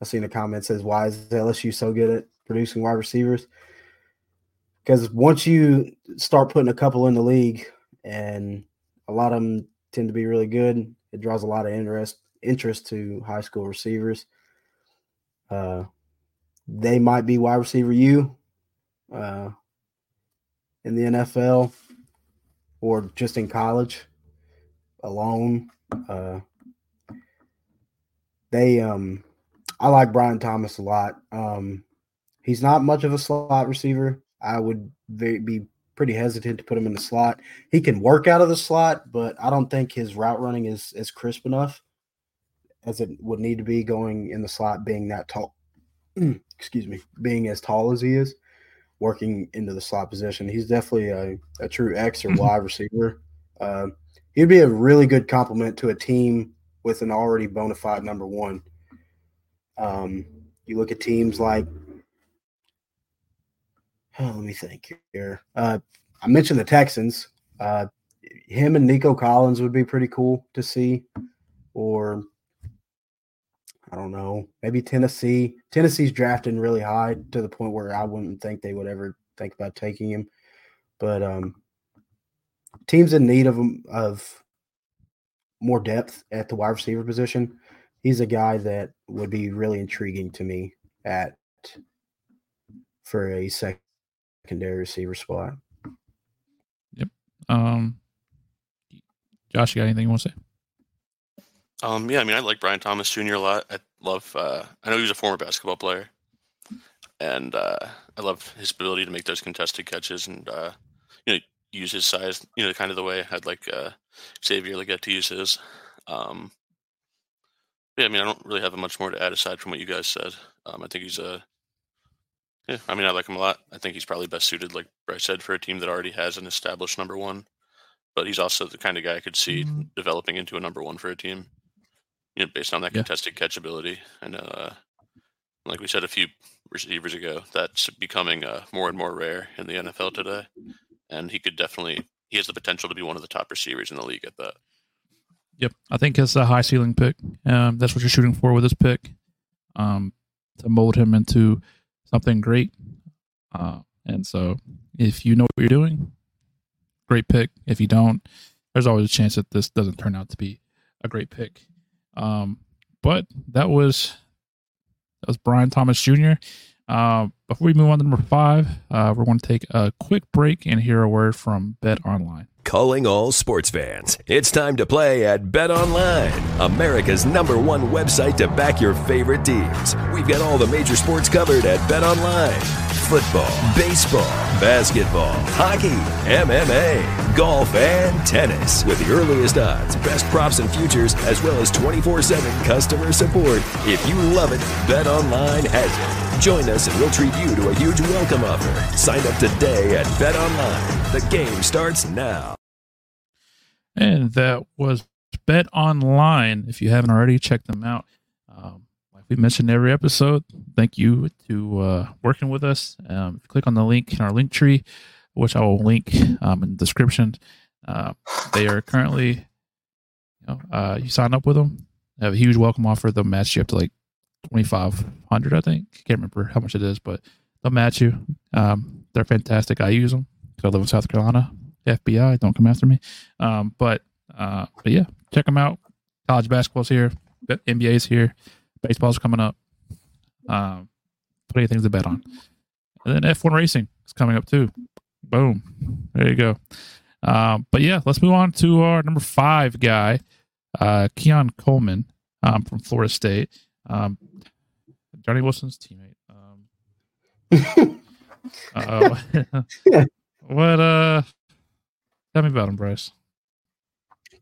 I seen a comment says, "Why is LSU so good at producing wide receivers?" Because once you start putting a couple in the league, and a lot of them tend to be really good, it draws a lot of interest interest to high school receivers. Uh, they might be wide receiver you uh, in the NFL or just in college alone. Uh, they, um, I like Brian Thomas a lot. Um, he's not much of a slot receiver. I would be pretty hesitant to put him in the slot. He can work out of the slot, but I don't think his route running is is crisp enough as it would need to be going in the slot, being that tall. [CLEARS THROAT] excuse me, being as tall as he is, working into the slot position. He's definitely a, a true X or Y receiver. Uh, he'd be a really good complement to a team with an already bona fide number one. Um, you look at teams like Oh, let me think here. Uh, I mentioned the Texans. Uh, him and Nico Collins would be pretty cool to see, or I don't know, maybe Tennessee. Tennessee's drafting really high to the point where I wouldn't think they would ever think about taking him. But um, teams in need of of more depth at the wide receiver position. He's a guy that would be really intriguing to me at for a second secondary receiver spot. Yep. Um, Josh, you got anything you want to say? Um, yeah, I mean, I like Brian Thomas Jr. a lot. I love. Uh, I know he was a former basketball player, and uh, I love his ability to make those contested catches and uh, you know use his size. You know, kind of the way I'd like uh, Xavier Legette to use his. Um, yeah, I mean, I don't really have much more to add aside from what you guys said. Um, I think he's a. Yeah, I mean, I like him a lot. I think he's probably best suited, like Bryce said, for a team that already has an established number one. But he's also the kind of guy I could see Mhm. developing into a number one for a team. You know, based on that Yeah. contested catch ability. And uh, like we said a few receivers ago, that's becoming uh, more and more rare in the NFL today. And he could definitely, he has the potential to be one of the top receivers in the league at that. Yep, I think it's a high ceiling pick. Um, that's what you're shooting for with this pick, um, to mold him into something great. Uh, and so, if you know what you're doing, great pick. If you don't, there's always a chance that this doesn't turn out to be a great pick. Um, but that was that was Brian Thomas Jr. Uh, before we move on to number five, uh, we're going to take a quick break and hear a word from Bet Online. Calling all sports fans. It's time to play at Bet Online, America's number one website to back your favorite teams. We've got all the major sports covered at Bet Online. football, baseball, basketball, hockey, MMA, golf, and tennis with the earliest odds, best props and futures, as well as 24 7 customer support. If you love it, Bet Online has it. Join us and we'll treat you to a huge welcome offer. Sign up today at Bet Online. The game starts now. And that was Bet Online. If you haven't already, check them out. Um, like we mentioned every episode, thank you to uh, working with us. Um, click on the link in our link tree, which I will link um, in the description. Uh, they are currently, you know, uh, you sign up with them, they have a huge welcome offer. They'll match you up to like twenty five hundred, I think. Can't remember how much it is, but they'll match you. Um, they're fantastic. I use them because I live in South Carolina. FBI, don't come after me. Um, but uh, but yeah, check them out. College basketball's here, NBA's here, baseball's coming up. Um, plenty of things to bet on. And then F1 racing is coming up too. Boom, there you go. Um, but yeah, let's move on to our number five guy, uh, Keon Coleman um, from Florida State. Um, Johnny Wilson's teammate. Um, [LAUGHS] uh, [LAUGHS] what uh tell me about him, Bryce.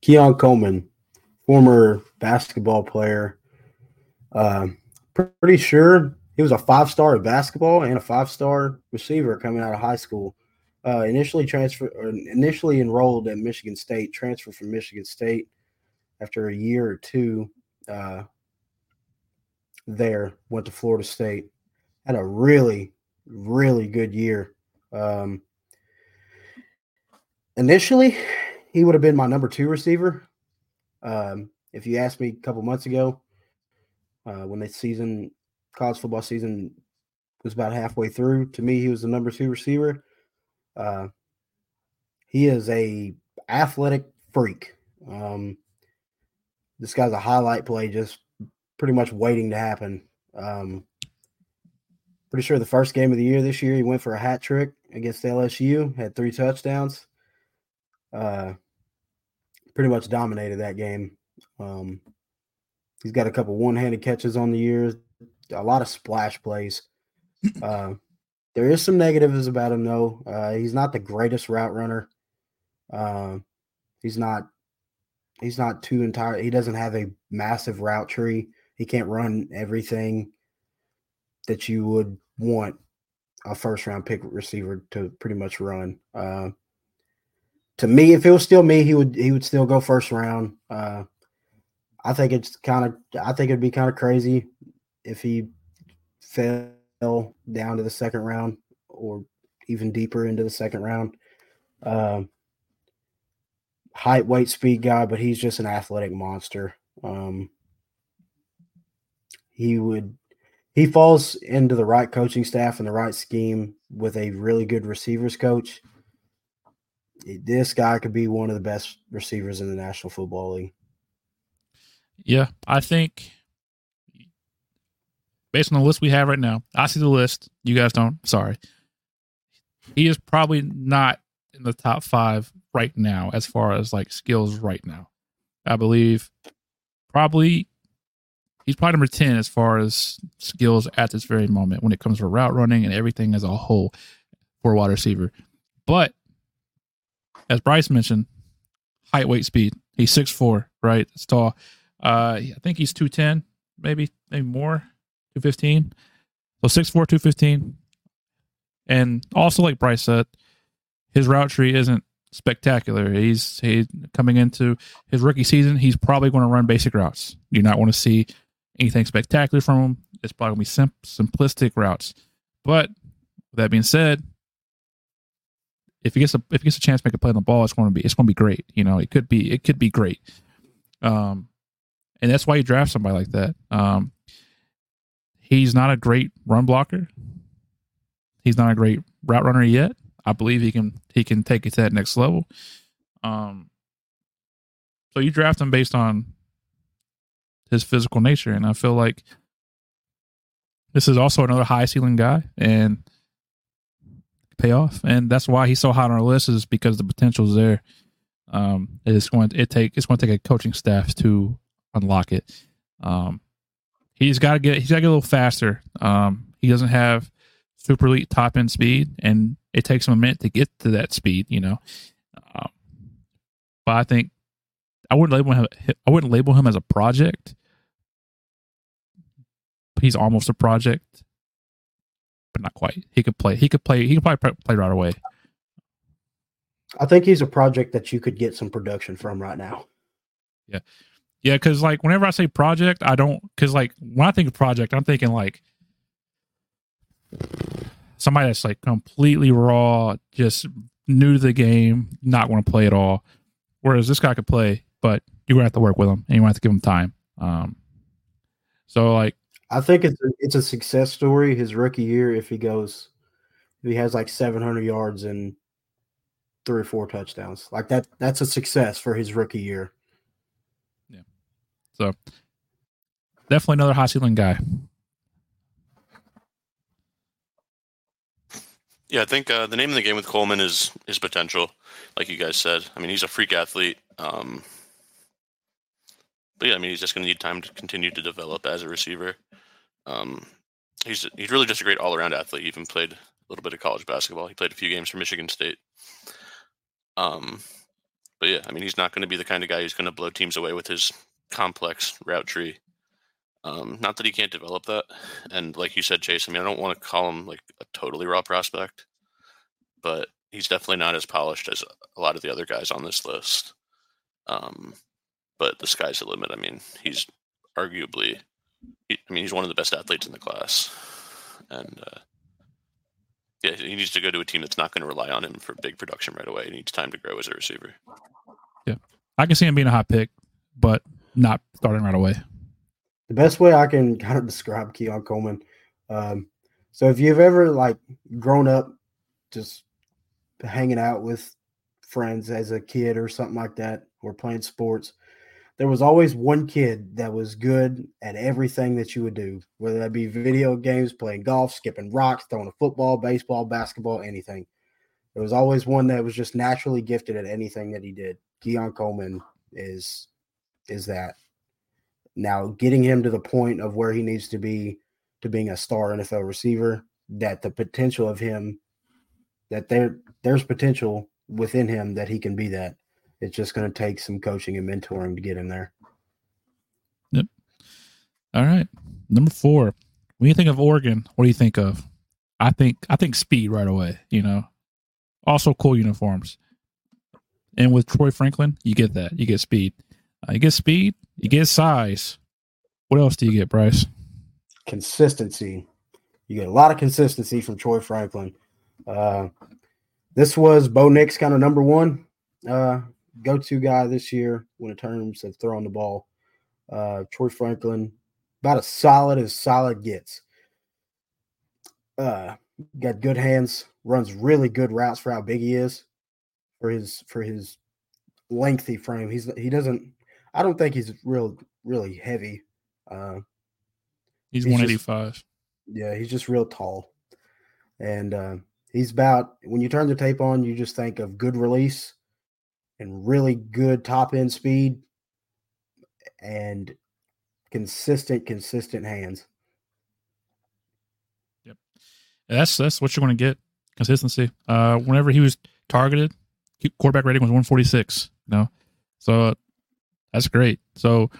Keon Coleman, former basketball player. Uh, pretty sure he was a five star in basketball and a five star receiver coming out of high school. Uh, initially transferred, initially enrolled at Michigan State, transferred from Michigan State after a year or two uh, there. Went to Florida State, had a really, really good year. Um, initially, he would have been my number two receiver. Um, if you asked me a couple months ago, uh, when the season, college football season, was about halfway through, to me, he was the number two receiver. Uh, he is a athletic freak. Um, this guy's a highlight play, just pretty much waiting to happen. Um, pretty sure the first game of the year this year, he went for a hat trick against LSU, had three touchdowns. Uh, pretty much dominated that game. Um, he's got a couple one-handed catches on the year, a lot of splash plays. [CLEARS THROAT] Uh, there is some negatives about him though. Uh, he's not the greatest route runner. Uh, he's not. He's not too entire. He doesn't have a massive route tree. He can't run everything that you would want a first round pick receiver to pretty much run. Uh, to me, if it was still me, he would he would still go first round. Uh, I think it's kind of I think it'd be kind of crazy if he fell down to the second round or even deeper into the second round. Um, height, weight, speed guy, but he's just an athletic monster. Um, he would he falls into the right coaching staff and the right scheme with a really good receivers coach this guy could be one of the best receivers in the National Football League. Yeah, I think based on the list we have right now, I see the list. You guys don't. Sorry. He is probably not in the top five right now as far as like skills right now. I believe probably he's probably number 10 as far as skills at this very moment when it comes to route running and everything as a whole for a wide receiver. But as Bryce mentioned, height, weight, speed. He's six four, right? It's tall. Uh, I think he's two ten, maybe maybe more, two fifteen. So six four, two fifteen. And also, like Bryce said, his route tree isn't spectacular. He's he coming into his rookie season. He's probably going to run basic routes. You not want to see anything spectacular from him. It's probably going to be sim- simplistic routes. But with that being said, if he gets a if he gets a chance to make a play on the ball, it's going to be it's going to be great. You know, it could be it could be great. Um, and that's why you draft somebody like that. Um, he's not a great run blocker. He's not a great route runner yet. I believe he can he can take it to that next level. Um, so you draft him based on his physical nature, and I feel like this is also another high ceiling guy, and pay off, and that's why he's so hot on our list is because the potential is there. Um, it's going to, it take it's going to take a coaching staff to unlock it. Um, he's got to get he's got to get a little faster. Um, he doesn't have super elite top end speed, and it takes him a minute to get to that speed. You know, um, but I think I wouldn't label him. I wouldn't label him as a project. He's almost a project, but not quite. He could play. He could play. He could probably play right away. I think he's a project that you could get some production from right now. Yeah. Yeah, because like whenever I say project, I don't because like when I think of project, I'm thinking like somebody that's like completely raw, just new to the game, not want to play at all. Whereas this guy could play, but you're gonna have to work with him and you have to give him time. Um, so like I think it's a, it's a success story his rookie year if he goes if he has like 700 yards and three or four touchdowns like that that's a success for his rookie year. Yeah. So definitely another high ceiling guy. Yeah, I think uh, the name of the game with Coleman is is potential, like you guys said. I mean, he's a freak athlete. Um, but yeah, I mean, he's just going to need time to continue to develop as a receiver. Um, he's he's really just a great all around athlete. He even played a little bit of college basketball. He played a few games for Michigan State. Um, but yeah, I mean, he's not going to be the kind of guy who's going to blow teams away with his complex route tree. Um, not that he can't develop that. And like you said, Chase, I mean, I don't want to call him like a totally raw prospect, but he's definitely not as polished as a lot of the other guys on this list. Um, but the sky's the limit. I mean, he's arguably, I mean, he's one of the best athletes in the class. And uh, yeah, he needs to go to a team that's not going to rely on him for big production right away. He needs time to grow as a receiver. Yeah. I can see him being a hot pick, but not starting right away the best way I can kind of describe Keon Coleman. Um, so if you've ever like grown up just hanging out with friends as a kid or something like that, or playing sports, there was always one kid that was good at everything that you would do, whether that be video games, playing golf, skipping rocks, throwing a football, baseball, basketball, anything. There was always one that was just naturally gifted at anything that he did. Keon Coleman is is that. Now, getting him to the point of where he needs to be to being a star NFL receiver, that the potential of him, that there there's potential within him that he can be that. It's just going to take some coaching and mentoring to get him there. Yep. All right. Number four. When you think of Oregon, what do you think of? I think I think speed right away. You know, also cool uniforms. And with Troy Franklin, you get that. You get speed. Uh, you get speed. You get size. What else do you get, Bryce? Consistency. You get a lot of consistency from Troy Franklin. Uh, this was Bo Nix kind of number one uh, go to guy this year when in terms of throwing the ball. Uh, Troy Franklin, about as solid as solid gets. Uh, got good hands, runs really good routes for how big he is, for his for his lengthy frame. He's he doesn't I don't think he's real really heavy. Uh, he's, he's 185. Just, yeah, he's just real tall. And uh, he's about when you turn the tape on, you just think of good release and really good top end speed and consistent, consistent hands. Yep. That's that's what you're going to get. Consistency. Uh, whenever he was targeted, quarterback rating was 146. You know, so that's great. So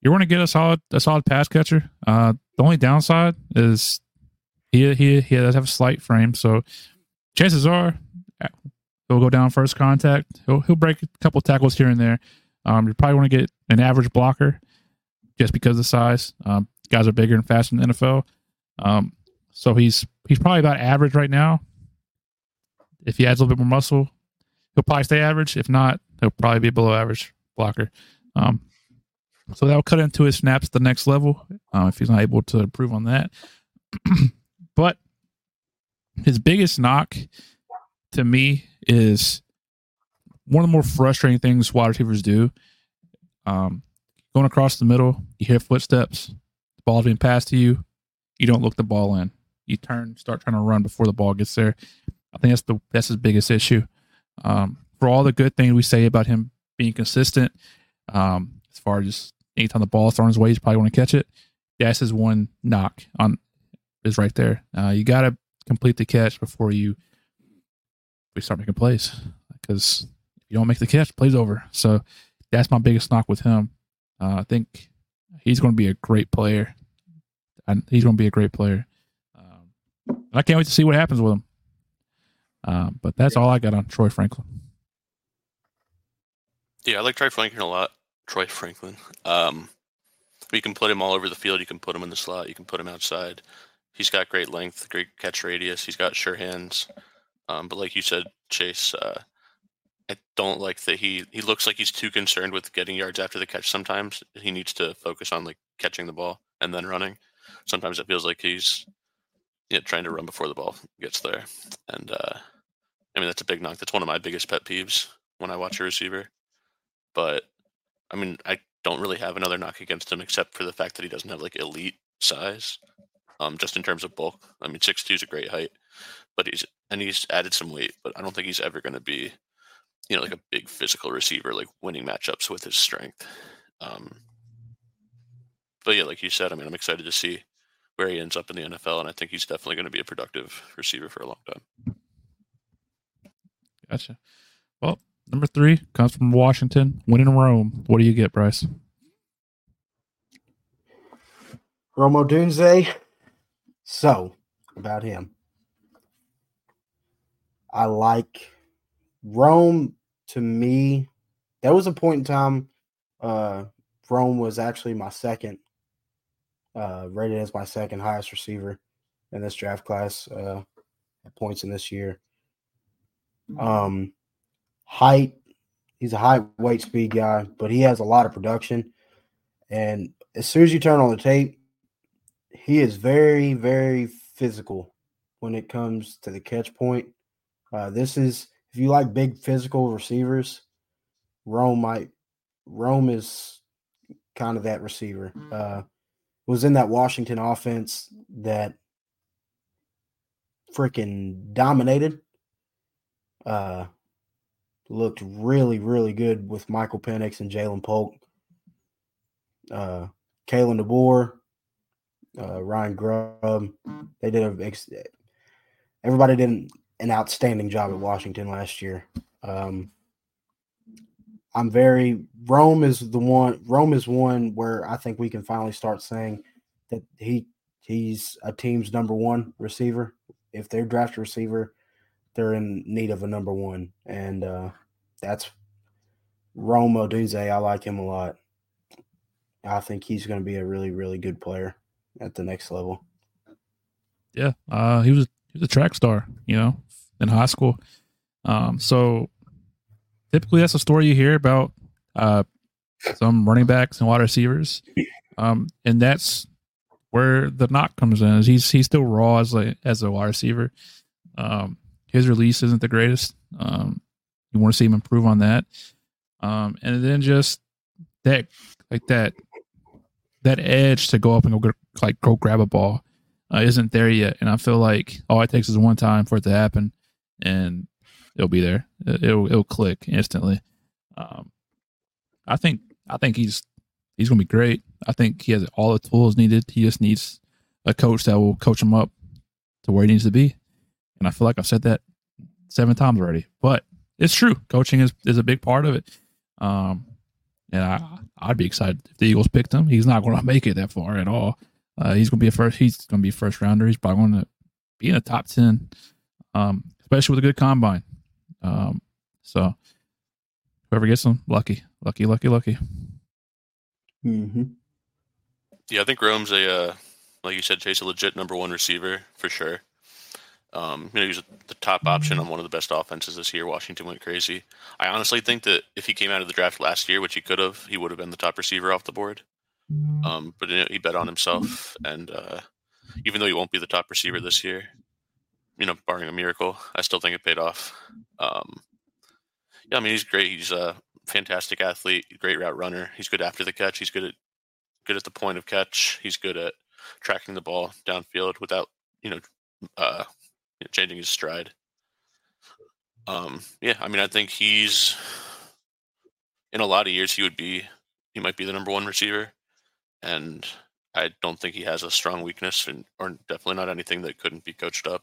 you're going to get a solid a solid pass catcher. Uh, the only downside is he he he does have a slight frame, so chances are he'll go down first contact. He'll he'll break a couple tackles here and there. Um, you probably want to get an average blocker just because of the size. Um, guys are bigger and faster in the NFL. Um, so he's he's probably about average right now. If he adds a little bit more muscle, he'll probably stay average. If not, he'll probably be below average blocker. Um, so that'll cut into his snaps the next level uh, if he's not able to improve on that. [CLEARS THROAT] but his biggest knock to me is one of the more frustrating things wide receivers do. Um, going across the middle, you hear footsteps, the ball's being passed to you, you don't look the ball in. You turn, start trying to run before the ball gets there. I think that's the that's his biggest issue. Um, for all the good things we say about him being consistent. Um, as far as just anytime the ball is thrown his way, he's probably want to catch it. That's his one knock on is right there. Uh, you gotta complete the catch before you we start making plays. Because if you don't make the catch, play's over. So that's my biggest knock with him. Uh, I think he's going to be a great player. And he's going to be a great player. Um, I can't wait to see what happens with him. Um, but that's all I got on Troy Franklin. Yeah, I like Troy Franklin a lot. Troy Franklin. Um, you can put him all over the field. You can put him in the slot. You can put him outside. He's got great length, great catch radius. He's got sure hands. Um, but like you said, Chase, uh, I don't like that he he looks like he's too concerned with getting yards after the catch. Sometimes he needs to focus on like catching the ball and then running. Sometimes it feels like he's you know, trying to run before the ball gets there. And uh, I mean that's a big knock. That's one of my biggest pet peeves when I watch a receiver. But I mean, I don't really have another knock against him except for the fact that he doesn't have like elite size. Um, just in terms of bulk. I mean, six two is a great height, but he's and he's added some weight, but I don't think he's ever going to be, you know, like a big physical receiver, like winning matchups with his strength. Um, but yeah, like you said, I mean, I'm excited to see where he ends up in the NFL, and I think he's definitely going to be a productive receiver for a long time. Gotcha. Well, number three comes from Washington, winning Rome. What do you get, Bryce? Rome Odunze. So, about him. I like Rome to me. There was a point in time uh Rome was actually my second uh rated as my second highest receiver in this draft class uh at points in this year. Um height, he's a high weight speed guy, but he has a lot of production. And as soon as you turn on the tape, he is very, very physical when it comes to the catch point. Uh, this is if you like big physical receivers, Rome might Rome is kind of that receiver. Uh, was in that Washington offense that freaking dominated. Uh, looked really, really good with Michael Penix and Ja'Lynn Polk. Uh, Kalen DeBoer, uh, Ryan Grubb. They did a everybody did an outstanding job at Washington last year. Um, I'm very Rome is the one. Rome is one where I think we can finally start saying that he he's a team's number one receiver. If they're draft a receiver, they're in need of a number one, and uh, that's Rome Odunze. I like him a lot. I think he's going to be a really, really good player at the next level. Yeah, uh, he was he was a track star, you know, in high school. Um, so typically that's a story you hear about uh, some running backs and wide receivers, um, and that's where the knock comes in. Is he's he's still raw as a as a wide receiver. Um, his release isn't the greatest. Um, you want to see him improve on that, um, and then just that like that that edge to go up and go like go grab a ball uh, isn't there yet. And I feel like all it takes is one time for it to happen, and it'll be there. It'll it'll click instantly. Um, I think I think he's he's gonna be great. I think he has all the tools needed. He just needs a coach that will coach him up to where he needs to be. And I feel like I've said that seven times already, but it's true. Coaching is is a big part of it. Um, and I I'd be excited if the Eagles picked him. He's not going [LAUGHS] to make it that far at all. Uh, he's going to be a first. He's going to be a first rounder. He's probably going to be in the top ten, um, especially with a good combine. Um, so whoever gets him, lucky, lucky, lucky, lucky. Mm-hmm. Yeah, I think Rome's a uh, like you said, Chase a legit number one receiver for sure. Um, you know, he was the top option on one of the best offenses this year. Washington went crazy. I honestly think that if he came out of the draft last year, which he could have, he would have been the top receiver off the board. Um, but he bet on himself, and uh, even though he won't be the top receiver this year, you know, barring a miracle, I still think it paid off. Um, yeah, I mean, he's great. He's a fantastic athlete, great route runner. He's good after the catch. He's good at good at the point of catch. He's good at tracking the ball downfield without you know uh, changing his stride. Um, yeah, I mean, I think he's in a lot of years he would be he might be the number one receiver, and I don't think he has a strong weakness, and or definitely not anything that couldn't be coached up.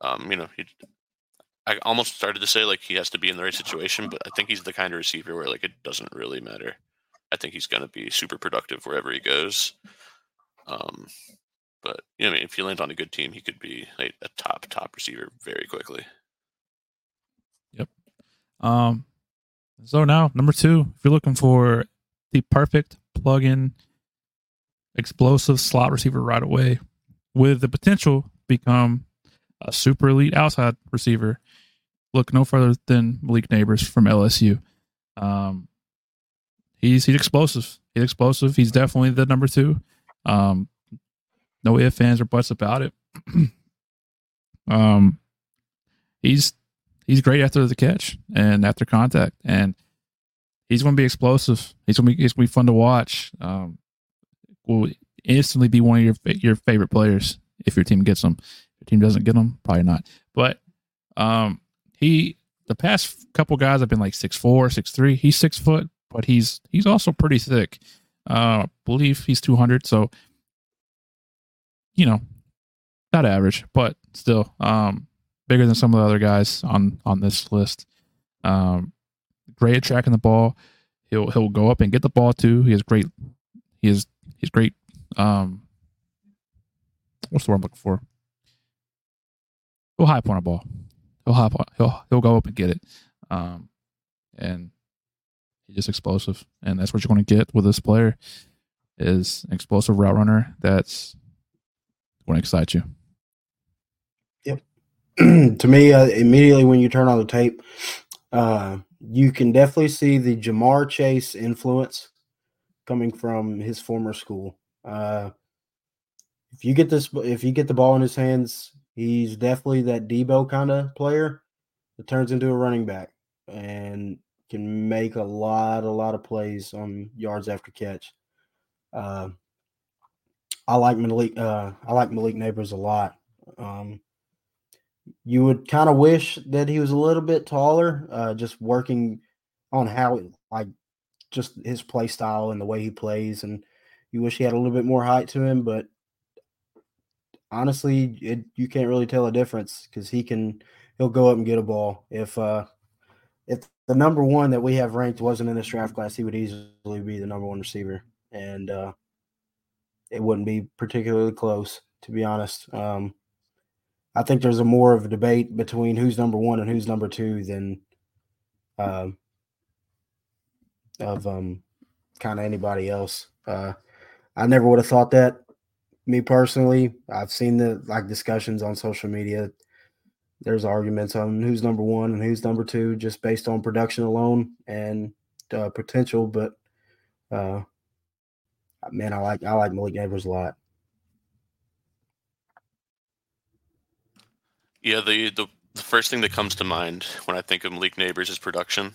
Um, you know, he, I almost started to say like he has to be in the right situation, but I think he's the kind of receiver where like it doesn't really matter. I think he's going to be super productive wherever he goes. Um, but you know, I mean, if he land on a good team, he could be like a top top receiver very quickly. Yep. Um, so now number two, if you're looking for the perfect plug-in explosive slot receiver right away, with the potential become a super elite outside receiver, look no further than Malik Nabers from LSU. Um, he's he's explosive. He's explosive. He's definitely the number two. Um, no ifs, fans, or buts about it. [CLEARS THROAT] um, he's he's great after the catch and after contact, and he's going to be explosive. He's going to be he's going to be fun to watch. Um, will instantly be one of your your favorite players if your team gets him. If your team doesn't get him, probably not. But um, he the past couple guys have been like six four, six three. He's six foot, but he's he's also pretty thick. Uh, I believe he's two hundred, so you know, not average, but still, um, bigger than some of the other guys on on this list. Um, great at tracking the ball. He'll he'll go up and get the ball too. He has great. He is he's great. Um, what's the word I'm looking for? He'll high point a ball. He'll high point. He'll he'll go up and get it. Um, and he's just explosive, and that's what you're going to get with this player. Is an explosive route runner that's going to excite you. Yep. [CLEARS THROAT] to me, uh, immediately when you turn on the tape, uh, you can definitely see the Ja'Marr Chase influence coming from his former school. Uh, if you get this, if you get the ball in his hands, he's definitely that Deebo kind of player that turns into a running back and can make a lot, a lot of plays on yards after catch. Uh, I like Malik. Uh, I like Malik Nabers a lot. Um, you would kind of wish that he was a little bit taller, uh, just working on how like just his play style and the way he plays, and you wish he had a little bit more height to him. But honestly, it, you can't really tell a difference because he can he'll go up and get a ball. If uh, if the number one that we have ranked wasn't in this draft class, he would easily be the number one receiver, and uh, it wouldn't be particularly close, to be honest. Um, I think there's a more of a debate between who's number one and who's number two than uh, of um, kind of anybody else. Uh, I never would have thought that. Me personally, I've seen the like discussions on social media. There's arguments on who's number one and who's number two just based on production alone and uh, potential. But uh, man, I like I like Malik Nabers a lot. Yeah, the, the the first thing that comes to mind when I think of Malik Nabers is production.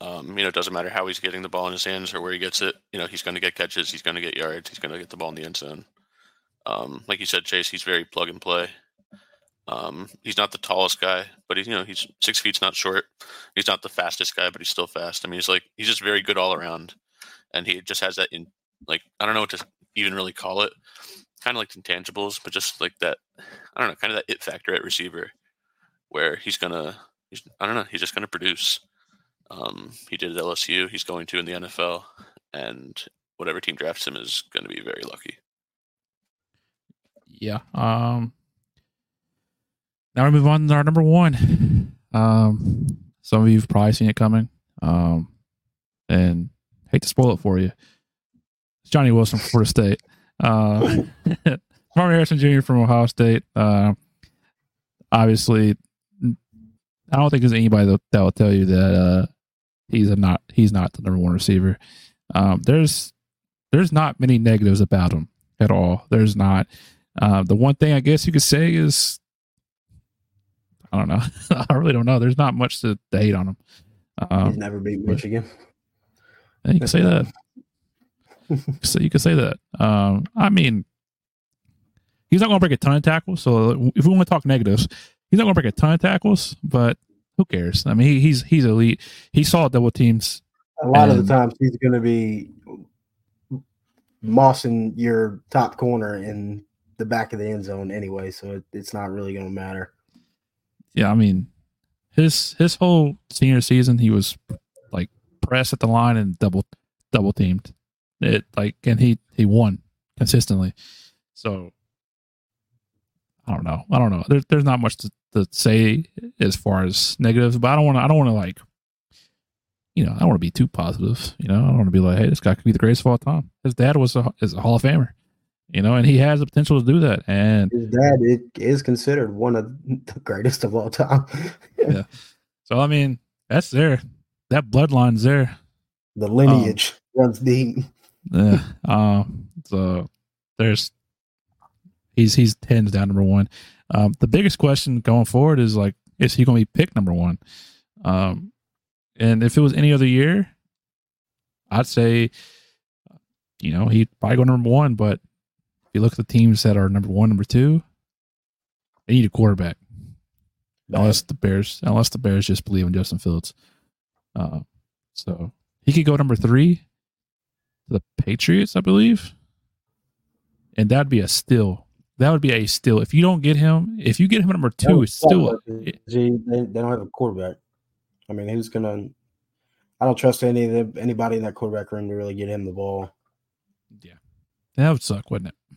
Um, you know, it doesn't matter how he's getting the ball in his hands or where he gets it. You know, he's going to get catches, he's going to get yards, he's going to get the ball in the end zone. Um, like you said, Chase, he's very plug and play. Um, he's not the tallest guy, but he's you know he's six feet's not short. He's not the fastest guy, but he's still fast. I mean, he's like he's just very good all around, and he just has that in like I don't know what to even really call it kind of like intangibles, but just like that, I don't know, kind of that it factor at receiver where he's gonna, he's, I don't know, he's just gonna produce. Um, he did at LSU. He's going to in the NFL, and whatever team drafts him is going to be very lucky. Yeah. Um. Now we move on to our number one. Um, some of you've probably seen it coming. Um, and hate to spoil it for you. It's Johnny Wilson from Florida State. Uh, [LAUGHS] Marvin Harrison Jr. from Ohio State. Uh, obviously, I don't think there's anybody that, that will tell you that uh, he's a not he's not the number one receiver. Um, there's there's not many negatives about him at all. There's not. Uh, the one thing I guess you could say is I don't know. [LAUGHS] I really don't know. There's not much to, to hate on him. Um, He's never beat Michigan. You can say that so you can say that. Um, I mean, he's not going to break a ton of tackles. So if we want to talk negatives, he's not going to break a ton of tackles. But who cares? I mean, he, he's he's elite. He saw double teams. A lot and, of the times, he's going to be mossing your top corner in the back of the end zone anyway, so it, it's not really going to matter. Yeah, I mean, his his whole senior season, he was like pressed at the line and double double teamed. It like, and he he won consistently. So I don't know. I don't know. There's there's not much to, to say as far as negatives, but I don't want to. I don't want to like. You know, I don't want to be too positive. You know, I don't want to be like, "Hey, this guy could be the greatest of all time." His dad was a is a Hall of Famer. You know, and he has the potential to do that. And His dad it is considered one of the greatest of all time. Yeah. [LAUGHS] so I mean, that's there. That bloodline's there. the lineage runs deep. Yeah. Um. So there's he's he's hands down number one. Um. The biggest question going forward is like, is he going to be picked number one? Um. And if it was any other year, I'd say, you know, he'd probably go number one. But if you look at the teams that are number one, number two, they need a quarterback. Unless the Bears, unless the Bears just believe in Justin Fields. Uh, so he could go number three to the Patriots, I believe. And that'd be a steal. That would be a steal. If you don't get him, if you get him at number two, it's still They, they don't have a quarterback. I mean, who's gonna? I don't trust any of the, anybody in that quarterback room to really get him the ball. Yeah, that would suck, wouldn't it?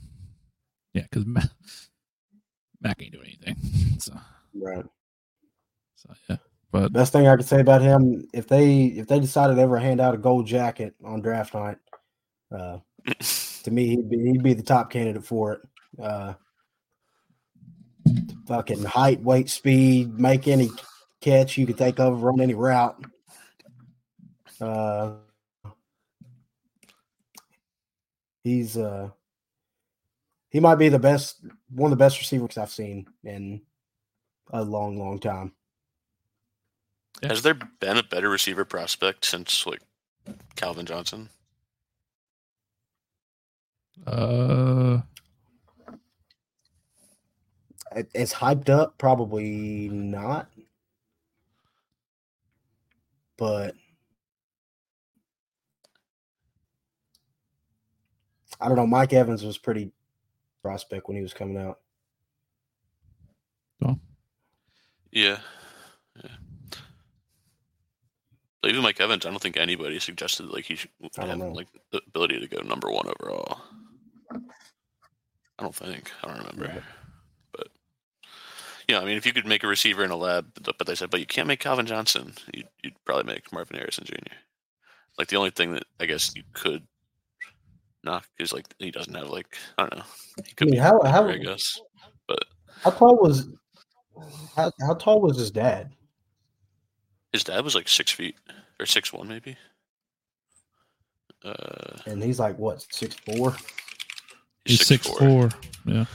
Yeah, because Mac, Mac ain't doing anything. [LAUGHS] So, Right. so yeah. But Best thing I could say about him, if they if they decided to ever hand out a gold jacket on draft night, uh, [LAUGHS] to me he'd be he'd be the top candidate for it. Uh, fucking height, weight, speed, make any catch you can think of, run any route. Uh, he's uh, he might be the best, one of the best receivers I've seen in a long, long time. Has there been a better receiver prospect since like Calvin Johnson? uh, It- It's hyped up, probably not. But I don't know. Mike Evans was pretty prospect when he was coming out. Yeah. Yeah. But even Mike Evans, I don't think anybody suggested like he should have know. like the ability to go number one overall. I don't think. I don't remember. Right. But yeah, I mean, if you could make a receiver in a lab, but but they said, but you can't make Calvin Johnson. You'd, you'd probably make Marvin Harrison Jr. Like the only thing that I guess you could knock is like he doesn't have like I don't know. He could mean, be how- how- I guess. How tall was how, how tall was his dad? His dad was like six feet or six one maybe. Uh, And he's like what six four? he's six four. Yeah.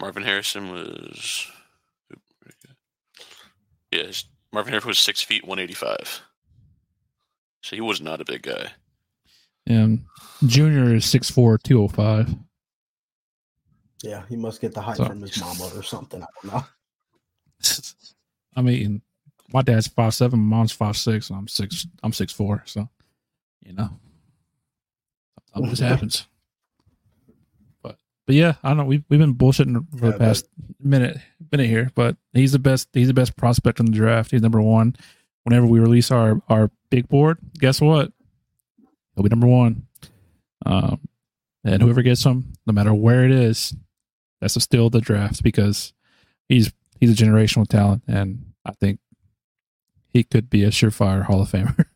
Marvin Harrison was. Yeah, his, Marvin Harrison was six feet one eighty five. So he was not a big guy. And Junior is six four, two oh five. Yeah, he must get the height So- from his mama or something. I don't know. [LAUGHS] I mean, my dad's five seven, my mom's five six, and I'm six. I'm six four. So, you know, sometimes this [LAUGHS] happens. But but yeah, I don't know. We've we've been bullshitting for Yeah, the past minute minute here, but he's the best. He's the best prospect in the draft. He's number one. Whenever we release our our big board, guess what? He'll be number one. Um, and whoever gets him, no matter where it is, that's still the draft because he's he's a generational talent, and I think he could be a surefire Hall of Famer. [LAUGHS]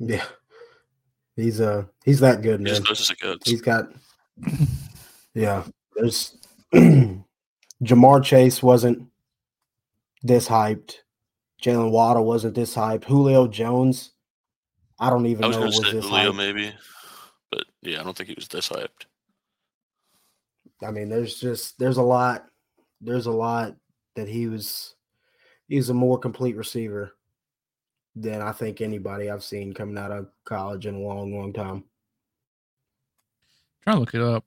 Yeah, he's uh he's that good, He's man. as close as it gets. He's got [LAUGHS] yeah. There's [CLEARS THROAT] Ja'Marr Chase wasn't this hyped. Jaylen Waddle wasn't this hyped. Julio Jones, I don't even I was know was this Julio hyped. maybe, but yeah, I don't think he was this hyped. I mean, there's just there's a lot. There's a lot that he was. He's a more complete receiver than I think anybody I've seen coming out of college in a long, long time. Trying to look it up.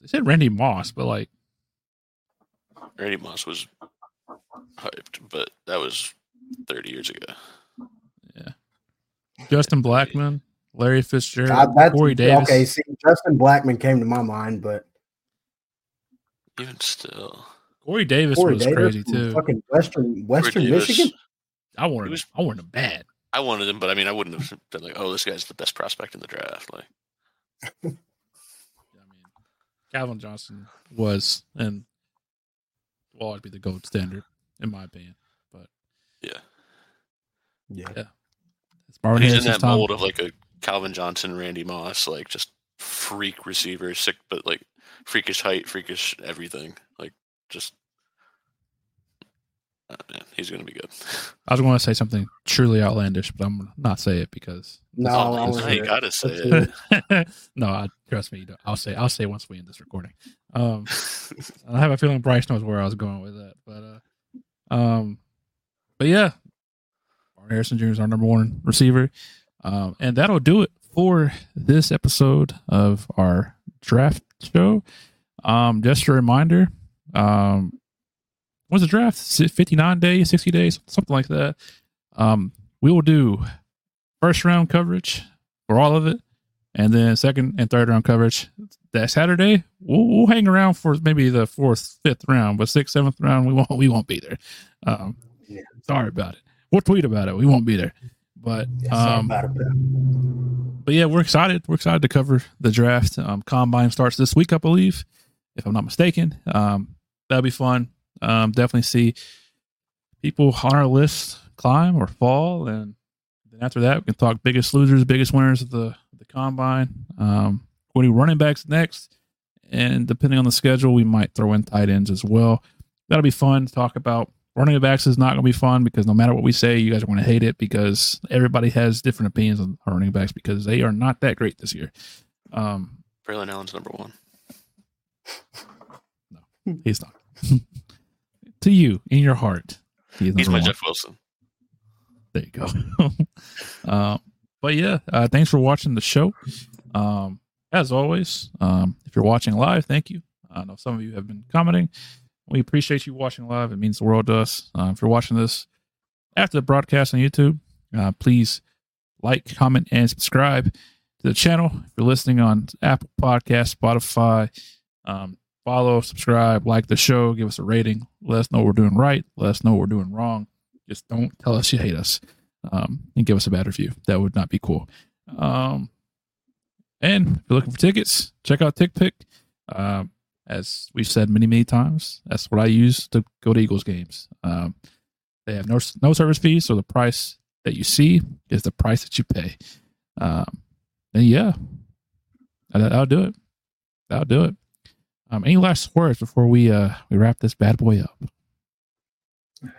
They said Randy Moss, but like Randy Moss was hyped, but that was 30 years ago. Yeah. Justin Blackmon, Larry Fitzgerald, God, Corey Davis. Okay, see, Justin Blackmon came to my mind, but Even still, Corey Davis Corey was Davis crazy too. Fucking Western Western Davis, Michigan. I wanted, He was- him, I wanted him bad. I wanted him, but I mean, I wouldn't have been like, "Oh, this guy's the best prospect in the draft." Like, I mean, Calvin Johnson was and will always be the gold standard in my opinion. But yeah, Yeah. it's Marvin he's in that time. mold of like a Calvin Johnson, Randy Moss, like just freak receiver, sick, but like freakish height, freakish everything. Like, just man, he's gonna be good. [LAUGHS] I was going to say something truly outlandish, but I'm gonna not say it because No, Oh, I you gotta say Let's it. [LAUGHS] no, I, trust me. I'll say I'll say once we end this recording. Um, [LAUGHS] I have a feeling Bryce knows where I was going with that, but uh, um, but yeah, Marvin Harrison Jr. is our number one receiver, um, and that'll do it for this episode of our draft show. Um, just a reminder, um, when's the draft? Fifty nine days, sixty days, something like that. Um, we will do first round coverage for all of it, and then second and third round coverage that Saturday. We'll, we'll hang around for maybe the fourth, fifth round, but sixth, seventh round we won't we won't be there. Um, Yeah. sorry about it. We'll tweet about it. We won't be there, but Yeah, um, about but yeah, we're excited. We're excited to cover the draft. Um, Combine starts this week, I believe, if I'm not mistaken. Um, that'll be fun. Um, definitely see people on our list climb or fall, and then after that, we can talk biggest losers, biggest winners of the the combine. Um, we do running backs next, and depending on the schedule, we might throw in tight ends as well. That'll be fun to talk about. Running backs is not going to be fun because no matter what we say, you guys are going to hate it because everybody has different opinions on our running backs because they are not that great this year. Um, Braelon Allen's number one. [LAUGHS] No, he's not. [LAUGHS] to you, in your heart, he He's my one. Jeff Wilson. There you go. [LAUGHS] um, but yeah, uh, thanks for watching the show. Um, as always, um, if you're watching live, thank you. I know some of you have been commenting. We appreciate you watching live. It means the world to us. Uh, if you're watching this after the broadcast on YouTube, uh, please like, comment, and subscribe to the channel. If you're listening on Apple Podcast, Spotify, um, follow, subscribe, like the show, give us a rating. Let us know we're doing right. Let us know we're doing wrong. Just don't tell us you hate us um, and give us a bad review. That would not be cool. Um, and if you're looking for tickets, check out TickPick. Um, as we've said many, many times, that's what I use to go to Eagles games. Um, they have no no service fees, so the price that you see is the price that you pay. Um, and yeah, that, that'll do it. That'll do it. Um, any last words before we uh we wrap this bad boy up?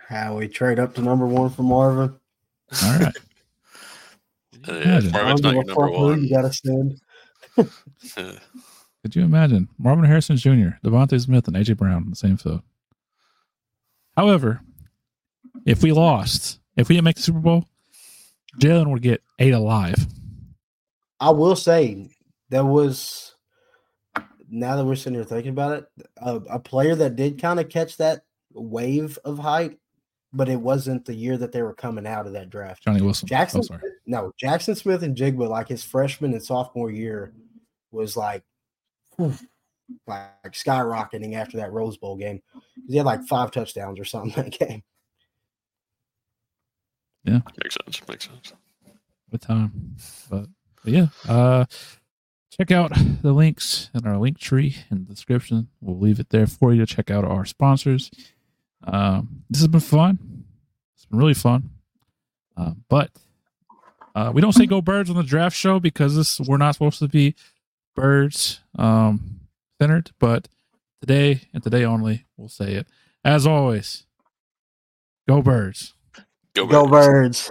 How we trade up to number one for Marvin. All right. [LAUGHS] Yeah, Marvin's not your a number one. You gotta send. Uh, [LAUGHS] Could you imagine Marvin Harrison Jr., DeVonta Smith, and AJ Brown in the same field? However, if we lost, if we didn't make the Super Bowl, Jalen would get eight alive. I will say there was now that we're sitting here thinking about it, a, a player that did kind of catch that wave of hype, but it wasn't the year that they were coming out of that draft. Johnny Wilson. Jackson, Oh, sorry. no, Jaxon Smith-Njigba, like his freshman and sophomore year, was like, whew, like skyrocketing after that Rose Bowl game. He had like five touchdowns or something [LAUGHS] that game. Yeah, makes sense. Makes sense. What time? But, but yeah, uh, check out the links in our link tree in the description. We'll leave it there for you to check out our sponsors. Um, this has been fun. It's been really fun. Uh, but uh, we don't say go birds on the draft show because this we're not supposed to be birds um, centered. But today and today only, we'll say it. As always, go birds. Go, Go Birds. birds.